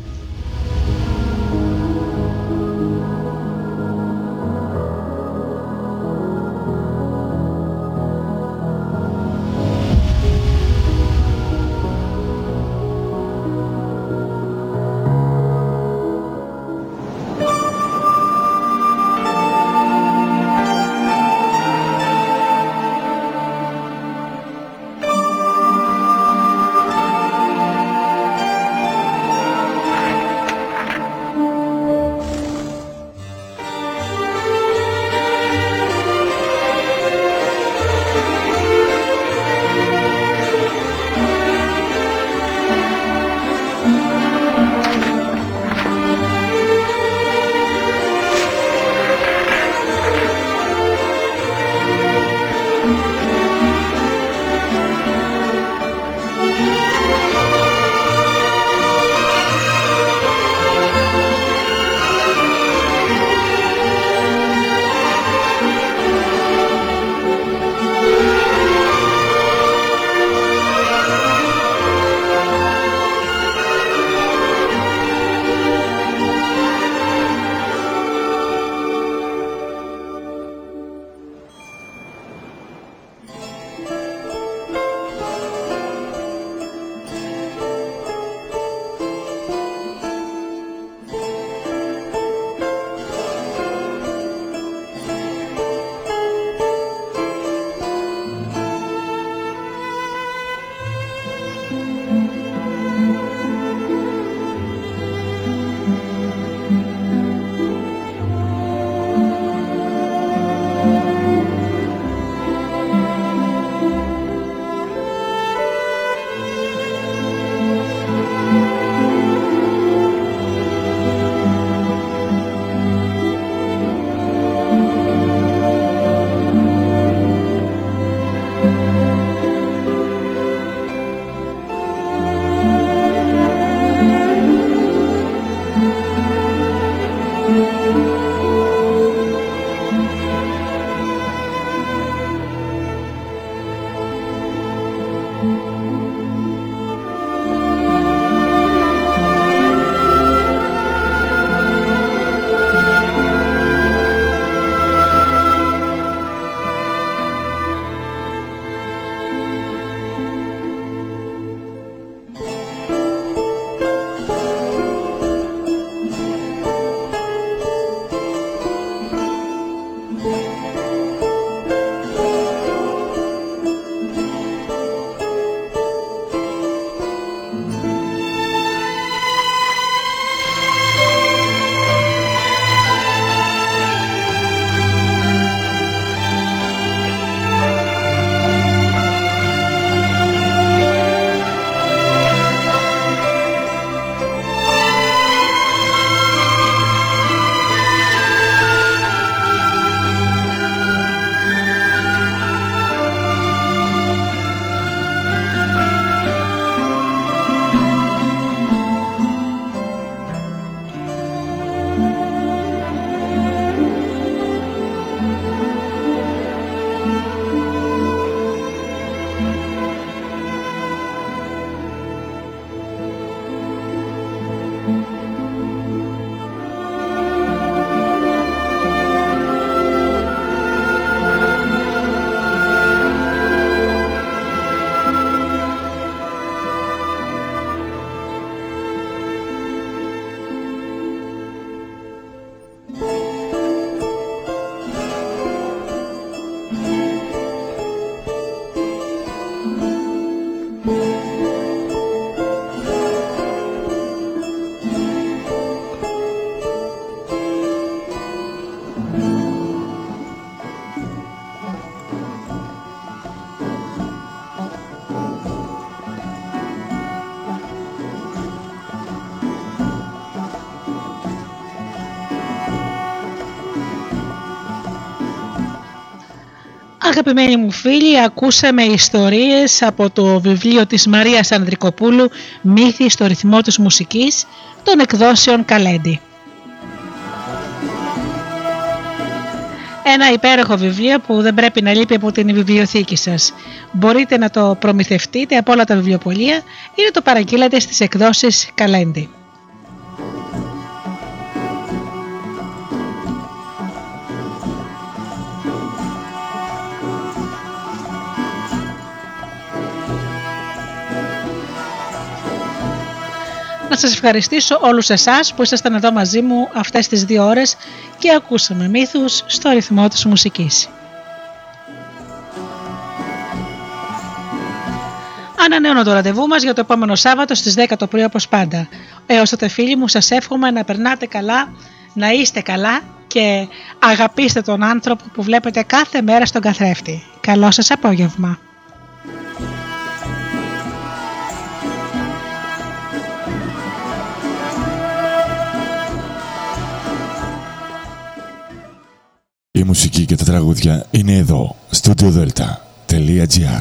Αγαπημένοι μου φίλοι, ακούσαμε ιστορίες από το βιβλίο της Μαρίας Ανδρικοπούλου «Μύθοι στο ρυθμό της μουσικής» των εκδόσεων Καλέντη. Ένα υπέροχο βιβλίο που δεν πρέπει να λείπει από την βιβλιοθήκη σας. Μπορείτε να το προμηθευτείτε από όλα τα βιβλιοπολία ή να το παραγγείλετε στις εκδόσεις Καλέντη. Σας ευχαριστήσω όλους εσάς που ήσασταν εδώ μαζί μου αυτές τις δύο ώρες και ακούσαμε μύθους στο ρυθμό της μουσικής. Ανανέωνα το ραντεβού μας για το επόμενο Σάββατο στις 10 το πρωί όπως πάντα. Έως τότε φίλοι μου σας εύχομαι να περνάτε καλά, να είστε καλά και αγαπήστε τον άνθρωπο που βλέπετε κάθε μέρα στον καθρέφτη. Καλό σας απόγευμα. Η μουσική και τα τραγούδια είναι εδώ, studio delta.gr